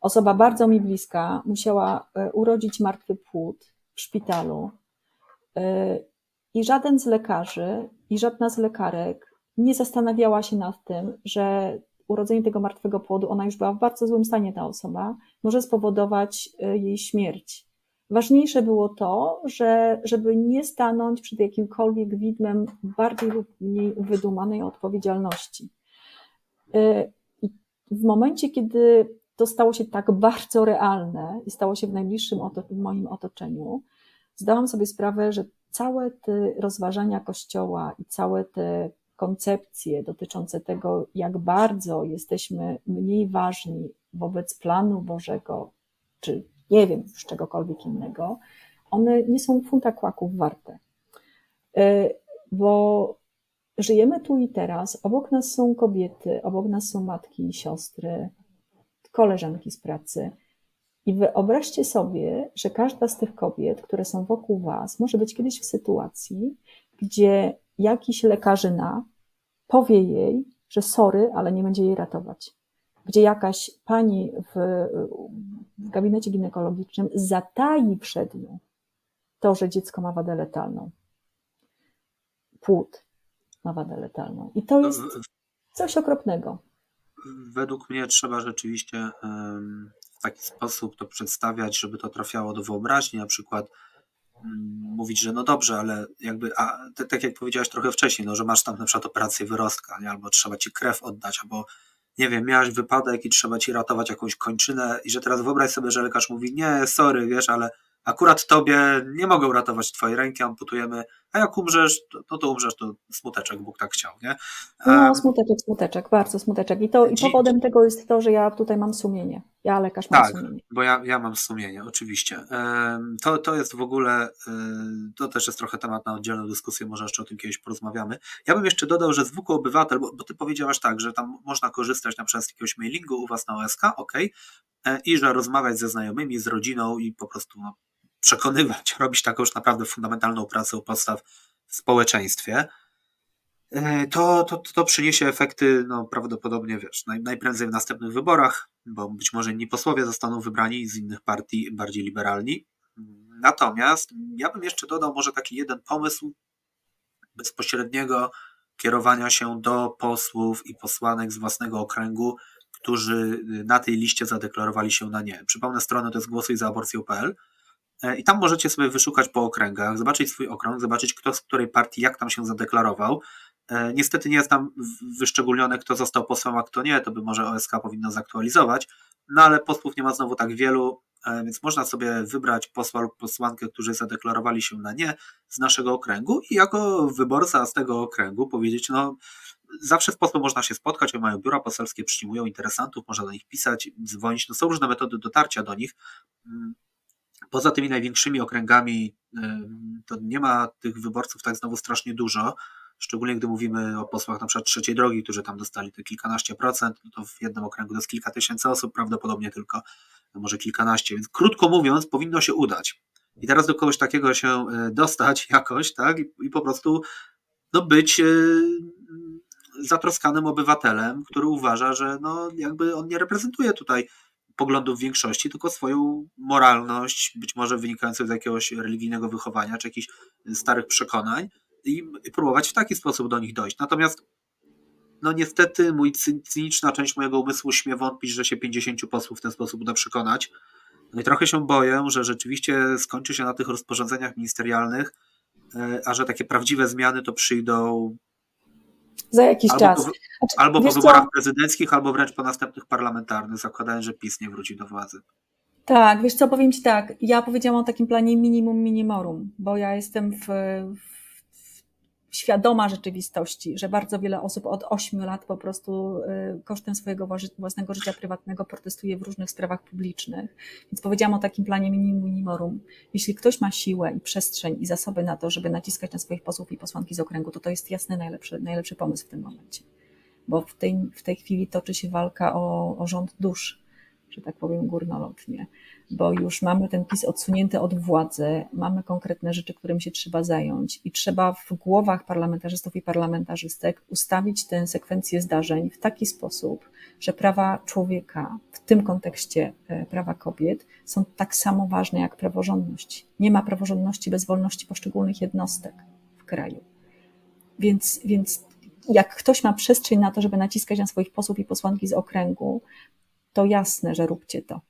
osoba bardzo mi bliska musiała e, urodzić martwy płód w szpitalu e, i żaden z lekarzy i żadna z lekarek nie zastanawiała się nad tym, że urodzenie tego martwego płodu, ona już była w bardzo złym stanie, ta osoba, może spowodować e, jej śmierć. Ważniejsze było to, że żeby nie stanąć przed jakimkolwiek widmem bardziej lub mniej wydumanej odpowiedzialności. Y, I w momencie, kiedy to stało się tak bardzo realne i stało się w najbliższym w moim otoczeniu, zdałam sobie sprawę, że całe te rozważania Kościoła i całe te koncepcje dotyczące tego, jak bardzo jesteśmy mniej ważni wobec planu Bożego, czy nie wiem, z czegokolwiek innego, one nie są funta kłaków warte. Y, bo żyjemy tu i teraz, obok nas są kobiety, obok nas są matki i siostry, koleżanki z pracy. I wyobraźcie sobie, że każda z tych kobiet, które są wokół Was, może być kiedyś w sytuacji, gdzie jakiś lekarzyna powie jej, że sorry, ale nie będzie jej ratować. Gdzie jakaś pani w, w gabinecie ginekologicznym zatai przed nią to, że dziecko ma wadę letalną. Płód, ma wadę letalną. I to jest coś okropnego. Według mnie trzeba rzeczywiście w taki sposób to przedstawiać, żeby to trafiało do wyobraźni, na przykład mm, mówić, że no dobrze, ale jakby, a tak jak powiedziałeś trochę wcześniej, no, że masz tam na przykład operację wyrostka, nie? albo trzeba ci krew oddać, albo nie wiem, miałeś wypadek i trzeba ci ratować jakąś kończynę i że teraz wyobraź sobie, że lekarz mówi, nie, sorry, wiesz, ale akurat tobie nie mogą uratować twojej ręki, amputujemy, a jak umrzesz, to, no to umrzesz, to smuteczek, Bóg tak chciał, nie? No, smuteczek, smuteczek, bardzo smuteczek. I, to, i powodem tego jest to, że ja tutaj mam sumienie. Ja lekarz mam tak, sumienie. bo ja, ja mam sumienie, oczywiście. To, to jest w ogóle, to też jest trochę temat na oddzielną dyskusję, może jeszcze o tym kiedyś porozmawiamy. Ja bym jeszcze dodał, że zwykły obywatel, bo, bo ty powiedziałaś tak, że tam można korzystać na przykład z jakiegoś mailingu u was na OSK, ok, i że rozmawiać ze znajomymi, z rodziną i po prostu no, przekonywać, robić taką już naprawdę fundamentalną pracę u podstaw w społeczeństwie, e, to, to, to przyniesie efekty no, prawdopodobnie wiesz, naj, najprędzej w następnych wyborach, bo być może inni posłowie zostaną wybrani z innych partii bardziej liberalni. Natomiast ja bym jeszcze dodał może taki jeden pomysł bezpośredniego kierowania się do posłów i posłanek z własnego okręgu, którzy na tej liście zadeklarowali się na nie. Przypomnę stronę to jest głosuj za aborcję.pl E, I tam możecie sobie wyszukać po okręgach, zobaczyć swój okrąg, zobaczyć kto z której partii, jak tam się zadeklarował. E, niestety nie jest tam wyszczególnione, kto został posłem, a kto nie, to by może OSK powinno zaktualizować, no ale posłów nie ma znowu tak wielu, e, więc można sobie wybrać posła lub posłankę, którzy zadeklarowali się na nie z naszego okręgu i jako wyborca z tego okręgu powiedzieć, no zawsze z posłem można się spotkać, oni mają biura poselskie, przyjmują interesantów, można do nich pisać, dzwonić, no są różne metody dotarcia do nich. Mm, poza tymi największymi okręgami to nie ma tych wyborców tak znowu strasznie dużo, szczególnie gdy mówimy o posłach na przykład trzeciej drogi, którzy tam dostali te kilkanaście procent, no to w jednym okręgu to jest kilka tysięcy osób, prawdopodobnie tylko może kilkanaście, więc krótko mówiąc powinno się udać. I teraz do kogoś takiego się e, dostać jakoś, tak, i, i po prostu no, być e, zatroskanym obywatelem, który uważa, że no, jakby on nie reprezentuje tutaj poglądów większości, tylko swoją moralność, być może wynikającą z jakiegoś religijnego wychowania, czy jakichś starych przekonań i próbować w taki sposób do nich dojść. Natomiast no niestety mój cyniczna część mojego umysłu śmie wątpić, że się 50 posłów w ten sposób uda przekonać. No i trochę się boję, że rzeczywiście skończy się na tych rozporządzeniach ministerialnych, e, a że takie prawdziwe zmiany to przyjdą za jakiś albo czas. Po, znaczy, albo po wyborach co? prezydenckich, albo wręcz po następnych parlamentarnych, zakładając, że PiS nie wróci do władzy. Tak, wiesz co, powiem Ci tak, ja powiedziałam o takim planie minimum minimorum, bo ja jestem w, w świadoma rzeczywistości, że bardzo wiele osób od 8 lat po prostu y, kosztem swojego własnego życia prywatnego protestuje w różnych sprawach publicznych. Więc powiedziałam o takim planie minimorum. Jeśli ktoś ma siłę i przestrzeń i zasoby na to, żeby naciskać na swoich posłów i posłanki z okręgu, to to jest jasny najlepszy, najlepszy pomysł w tym momencie. Bo w tej, w tej chwili toczy się walka o, o rząd dusz, że tak powiem górnolotnie bo już mamy ten PiS odsunięty od władzy, mamy konkretne rzeczy, którymi się trzeba zająć i trzeba w głowach parlamentarzystów i parlamentarzystek ustawić tę sekwencję zdarzeń w taki sposób, że prawa człowieka, w tym kontekście e, prawa kobiet, są tak samo ważne jak praworządność. Nie ma praworządności bez wolności poszczególnych jednostek w kraju. Więc, więc jak ktoś ma przestrzeń na to, żeby naciskać na swoich posłów i posłanki z okręgu, to jasne, że róbcie to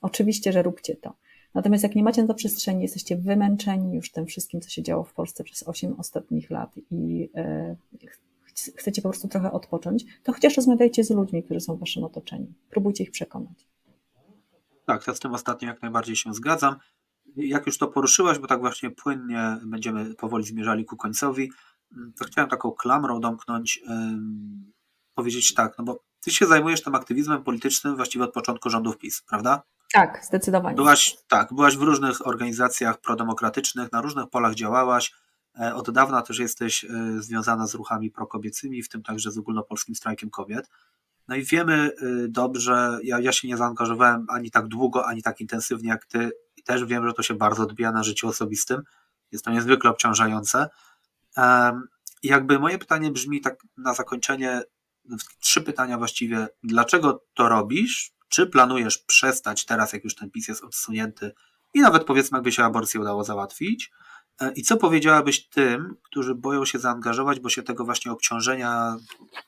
Oczywiście, że róbcie to. Natomiast jak nie macie na to przestrzeni, jesteście wymęczeni już tym wszystkim, co się działo w Polsce przez 8 ostatnich lat i e, chcecie po prostu trochę odpocząć, to chociaż rozmawiajcie z ludźmi, którzy są w waszym otoczeniu. Próbujcie ich przekonać. Tak, ja z tym ostatnim jak najbardziej się zgadzam. Jak już to poruszyłaś, bo tak właśnie płynnie będziemy powoli zmierzali ku końcowi, to chciałem taką klamrą domknąć, powiedzieć tak, no bo ty się zajmujesz tym aktywizmem politycznym właściwie od początku rządów PiS, prawda? Tak, zdecydowanie. Byłaś, tak, byłaś w różnych organizacjach prodemokratycznych, na różnych polach działałaś. E, od dawna też jesteś e, związana z ruchami prokobiecymi, w tym także z ogólnopolskim strajkiem kobiet. No i wiemy e, dobrze, ja, ja się nie zaangażowałem ani tak długo, ani tak intensywnie jak ty. I też wiem, że to się bardzo odbija na życiu osobistym. Jest to niezwykle obciążające. I jakby moje pytanie brzmi tak na zakończenie, trzy pytania właściwie. Dlaczego to robisz? Czy planujesz przestać teraz, jak już ten PiS jest odsunięty i nawet powiedzmy, jakby się aborcję udało załatwić? E, I co powiedziałabyś tym, którzy boją się zaangażować, bo się tego właśnie obciążenia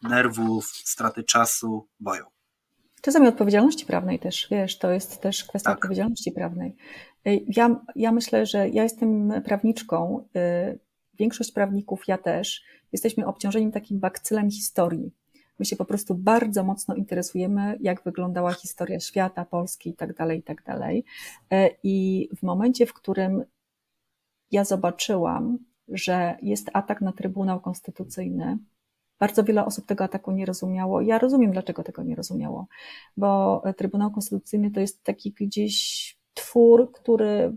nerwów, straty czasu boją? Czasami odpowiedzialności prawnej też, wiesz, to jest też kwestia tak. odpowiedzialności prawnej. Ja, ja myślę, że ja jestem prawniczką, e, większość prawników, ja też, jesteśmy obciążeni takim bakcylem historii. My się po prostu bardzo mocno interesujemy, jak wyglądała historia świata, Polski i tak dalej, i tak dalej. E, I w momencie, w którym ja zobaczyłam, że jest atak na Trybunał Konstytucyjny, bardzo wiele osób tego ataku nie rozumiało. Ja rozumiem, dlaczego tego nie rozumiało, bo Trybunał Konstytucyjny to jest taki gdzieś twór, który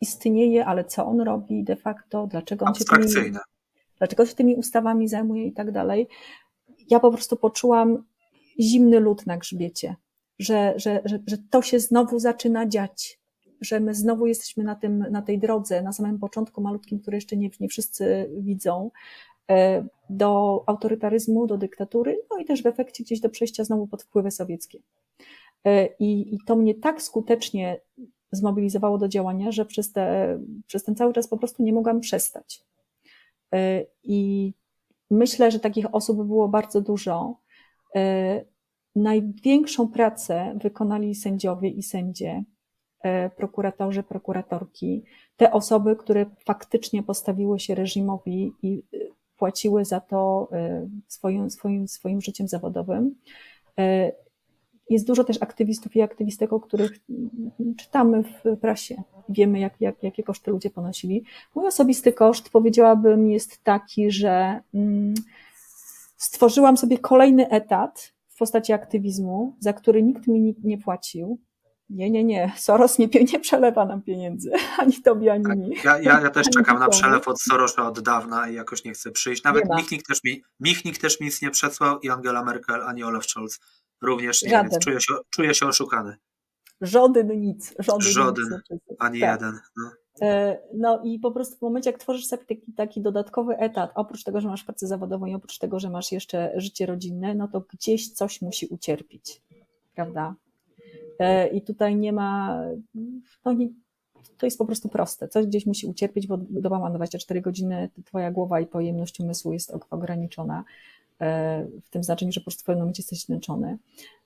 istnieje, ale co on robi de facto, dlaczego on się tymi, dlaczego się tymi ustawami zajmuje i tak dalej ja po prostu poczułam zimny lód na grzbiecie, że, że, że, że to się znowu zaczyna dziać, że my znowu jesteśmy na, tym, na tej drodze, na samym początku malutkim, który jeszcze nie, nie wszyscy widzą, e, do autorytaryzmu, do dyktatury, no i też w efekcie gdzieś do przejścia znowu pod wpływy sowieckie. E, I, i to mnie tak skutecznie zmobilizowało do działania, że przez, te, przez ten cały czas po prostu nie mogłam przestać. E, I Myślę, że takich osób było bardzo dużo. E, największą pracę wykonali sędziowie i sędzie e, prokuratorzy, prokuratorki, te osoby, które faktycznie postawiły się reżimowi i e, płaciły za to swoim, swoim, swoim życiem zawodowym. Jest dużo też aktywistów i aktywistek, o których czytamy w prasie. Wiemy, jak, jak, jakie koszty ludzie ponosili. Mój osobisty koszt, powiedziałabym, jest taki, że mm, stworzyłam sobie kolejny etat w postaci aktywizmu, za który nikt mi nie płacił. Nie, nie, nie. Soros nie, nie przelewa nam pieniędzy, ani tobie, ani tak, mi. Ja, ja, ja też czekam na przelew od Sorosa od dawna i jakoś nie chcę przyjść. Nawet Michnik też, mi, Michnik też mi nic nie przesłał i Angela Merkel, ani Olaf Scholz również nie, Żaden. więc czuję się, czuję się oszukany. Żaden nic. Żaden, Żaden nic. ani tak. jeden. No. E, no i po prostu w momencie, jak tworzysz sobie taki, taki dodatkowy etat, oprócz tego, że masz pracę zawodową i oprócz tego, że masz jeszcze życie rodzinne, no to gdzieś coś musi ucierpieć, prawda? E, I tutaj nie ma, no nie, to jest po prostu proste. Coś gdzieś musi ucierpieć, bo doba ma 24 godziny, twoja głowa i pojemność umysłu jest ograniczona. E, w tym znaczeniu, że po prostu w pewnym momencie jesteś zmęczony.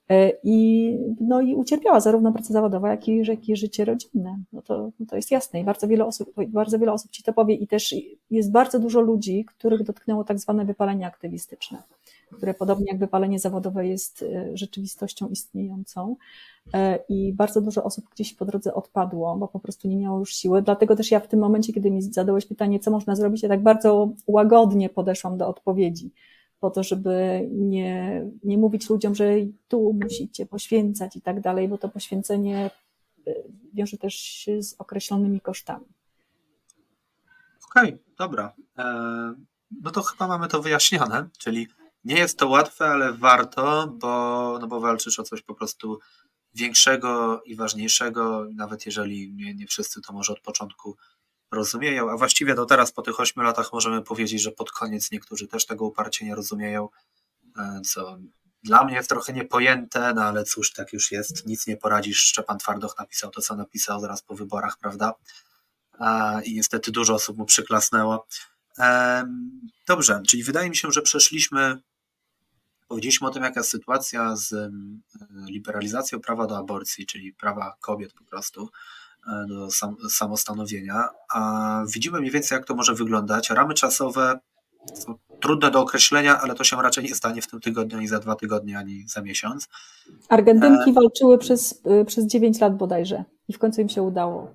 E, I, no i ucierpiała zarówno praca zawodowa, jak i, jak i życie rodzinne. No to, no to jest jasne i bardzo wiele, osób, bardzo wiele osób ci to powie i też jest bardzo dużo ludzi, których dotknęło tak zwane wypalenie aktywistyczne, które podobnie jak wypalenie zawodowe jest e, rzeczywistością istniejącą i bardzo dużo osób gdzieś po drodze odpadło, bo po prostu nie miało już siły. Dlatego też ja w tym momencie, kiedy mi zadałeś pytanie, co można zrobić, ja tak bardzo łagodnie podeszłam do odpowiedzi po to, żeby nie, nie mówić ludziom, że tu musicie poświęcać i tak dalej, bo to poświęcenie e, wiąże też się z określonymi kosztami. Okej, okay, dobra. E, no to chyba mamy to wyjaśnione, czyli nie jest to łatwe, ale warto, bo, no bo walczysz o coś po prostu większego i ważniejszego, nawet jeżeli nie, nie wszyscy to może od początku rozumieją, a właściwie do teraz po tych ośmiu latach możemy powiedzieć, że pod koniec niektórzy też tego uparcie nie rozumieją, e, co dla mnie jest trochę niepojęte, no ale cóż, tak już jest, nic nie poradzisz. Szczepan Twardoch napisał to, co napisał zaraz po wyborach, prawda? I niestety dużo osób mu przyklasnęło. Dobrze, czyli wydaje mi się, że przeszliśmy, powiedzieliśmy o tym, jaka jest sytuacja z liberalizacją prawa do aborcji, czyli prawa kobiet po prostu. E, do sam, samostanowienia, a widzimy mniej więcej, jak to może wyglądać. Ramy czasowe są trudne do określenia, ale to się raczej nie stanie w tym tygodniu, ani za dwa tygodnie, ani za miesiąc. Argentynki e... walczyły przez, e, przez 9 lat bodajże i w końcu im się udało.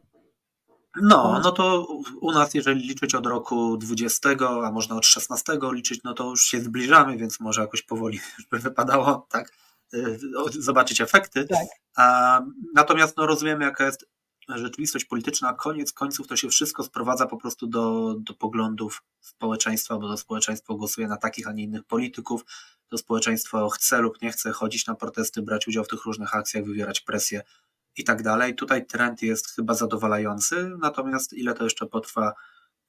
No, no to u nas, jeżeli liczyć od roku 20, a można od 16 liczyć, no to już się zbliżamy, więc może jakoś powoli by wypadało tak e, zobaczyć efekty. Tak. A, natomiast no, rozumiemy, jaka jest rzeczywistość polityczna, koniec końców to się wszystko sprowadza po prostu do, do poglądów społeczeństwa, bo to społeczeństwo głosuje na takich, a nie innych polityków, to społeczeństwo chce lub nie chce chodzić na protesty, brać udział w tych różnych akcjach, wywierać presję i tak dalej. Tutaj trend jest chyba zadowalający, natomiast ile to jeszcze potrwa,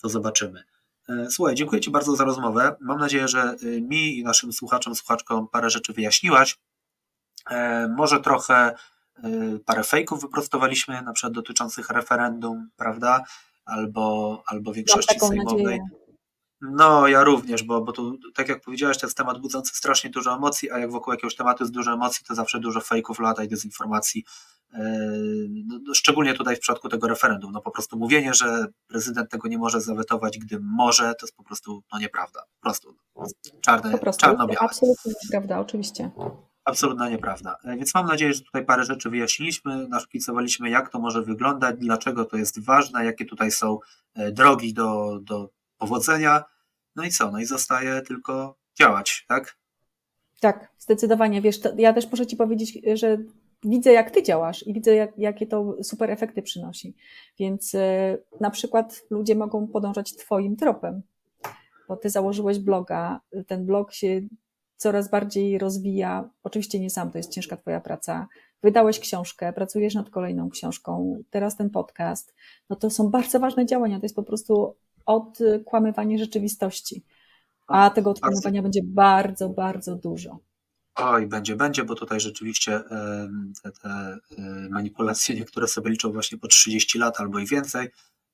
to zobaczymy. E, słuchaj, dziękuję Ci bardzo za rozmowę. Mam nadzieję, że y, mi i naszym słuchaczom, słuchaczkom parę rzeczy wyjaśniłaś. E, może trochę parę fejków wyprostowaliśmy, na przykład dotyczących referendum, prawda? Albo, albo większości sejmowej. Nadzieję. No, ja również, bo, bo tu, tak jak powiedziałeś, to jest temat budzący strasznie dużo emocji, a jak wokół jakiegoś tematu jest dużo emocji, to zawsze dużo fejków lata i dezinformacji. Y, no, no, szczególnie tutaj w przypadku tego referendum. No po prostu mówienie, że prezydent tego nie może zawetować, gdy może, to jest po prostu no, nieprawda. Po prostu czarne, po prostu, czarno-białe. Absolutnie nieprawda, oczywiście absolutna nieprawda. E, więc mam nadzieję, że tutaj parę rzeczy wyjaśniliśmy, naszkicowaliśmy, jak to może wyglądać, dlaczego to jest ważne, jakie tutaj są e, drogi do, do powodzenia. No i co? No i zostaje tylko działać, tak? Tak, zdecydowanie. Wiesz, ja też muszę Ci powiedzieć, że widzę, jak Ty działasz i widzę, jak, jakie to super efekty przynosi. Więc e, na przykład ludzie mogą podążać Twoim tropem, bo Ty założyłeś bloga, ten blog się coraz bardziej rozwija. Oczywiście nie sam, to jest ciężka Twoja praca. Wydałeś książkę, pracujesz nad kolejną książką, teraz ten podcast. No to są bardzo ważne działania. To jest po prostu odkłamywanie rzeczywistości. A tego odkłamywania będzie bardzo, bardzo dużo. Oj, będzie, będzie, bo tutaj rzeczywiście te, te manipulacje niektóre sobie liczą właśnie po 30 lat albo i więcej.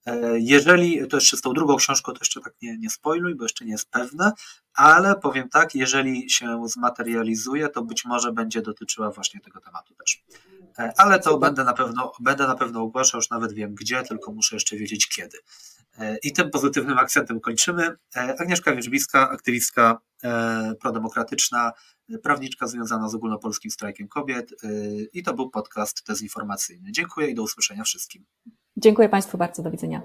E, jeżeli, to jeszcze z tą drugą książką, to jeszcze tak nie, nie spoiluj, bo jeszcze nie jest pewne, ale powiem tak, jeżeli się zmaterializuje, to być może będzie dotyczyła właśnie tego tematu też. E, ale to będę na, pewno, będę na pewno ogłaszał, już nawet wiem gdzie, tylko muszę jeszcze wiedzieć kiedy. E, I tym pozytywnym akcentem kończymy. Agnieszka Wierzbiska, aktywistka prodemokratyczna, prawniczka związana z ogólnopolskim strajkiem kobiet i to był podcast dezinformacyjny. Dziękuję i do usłyszenia wszystkim. Dziękuję Państwu bardzo, do widzenia.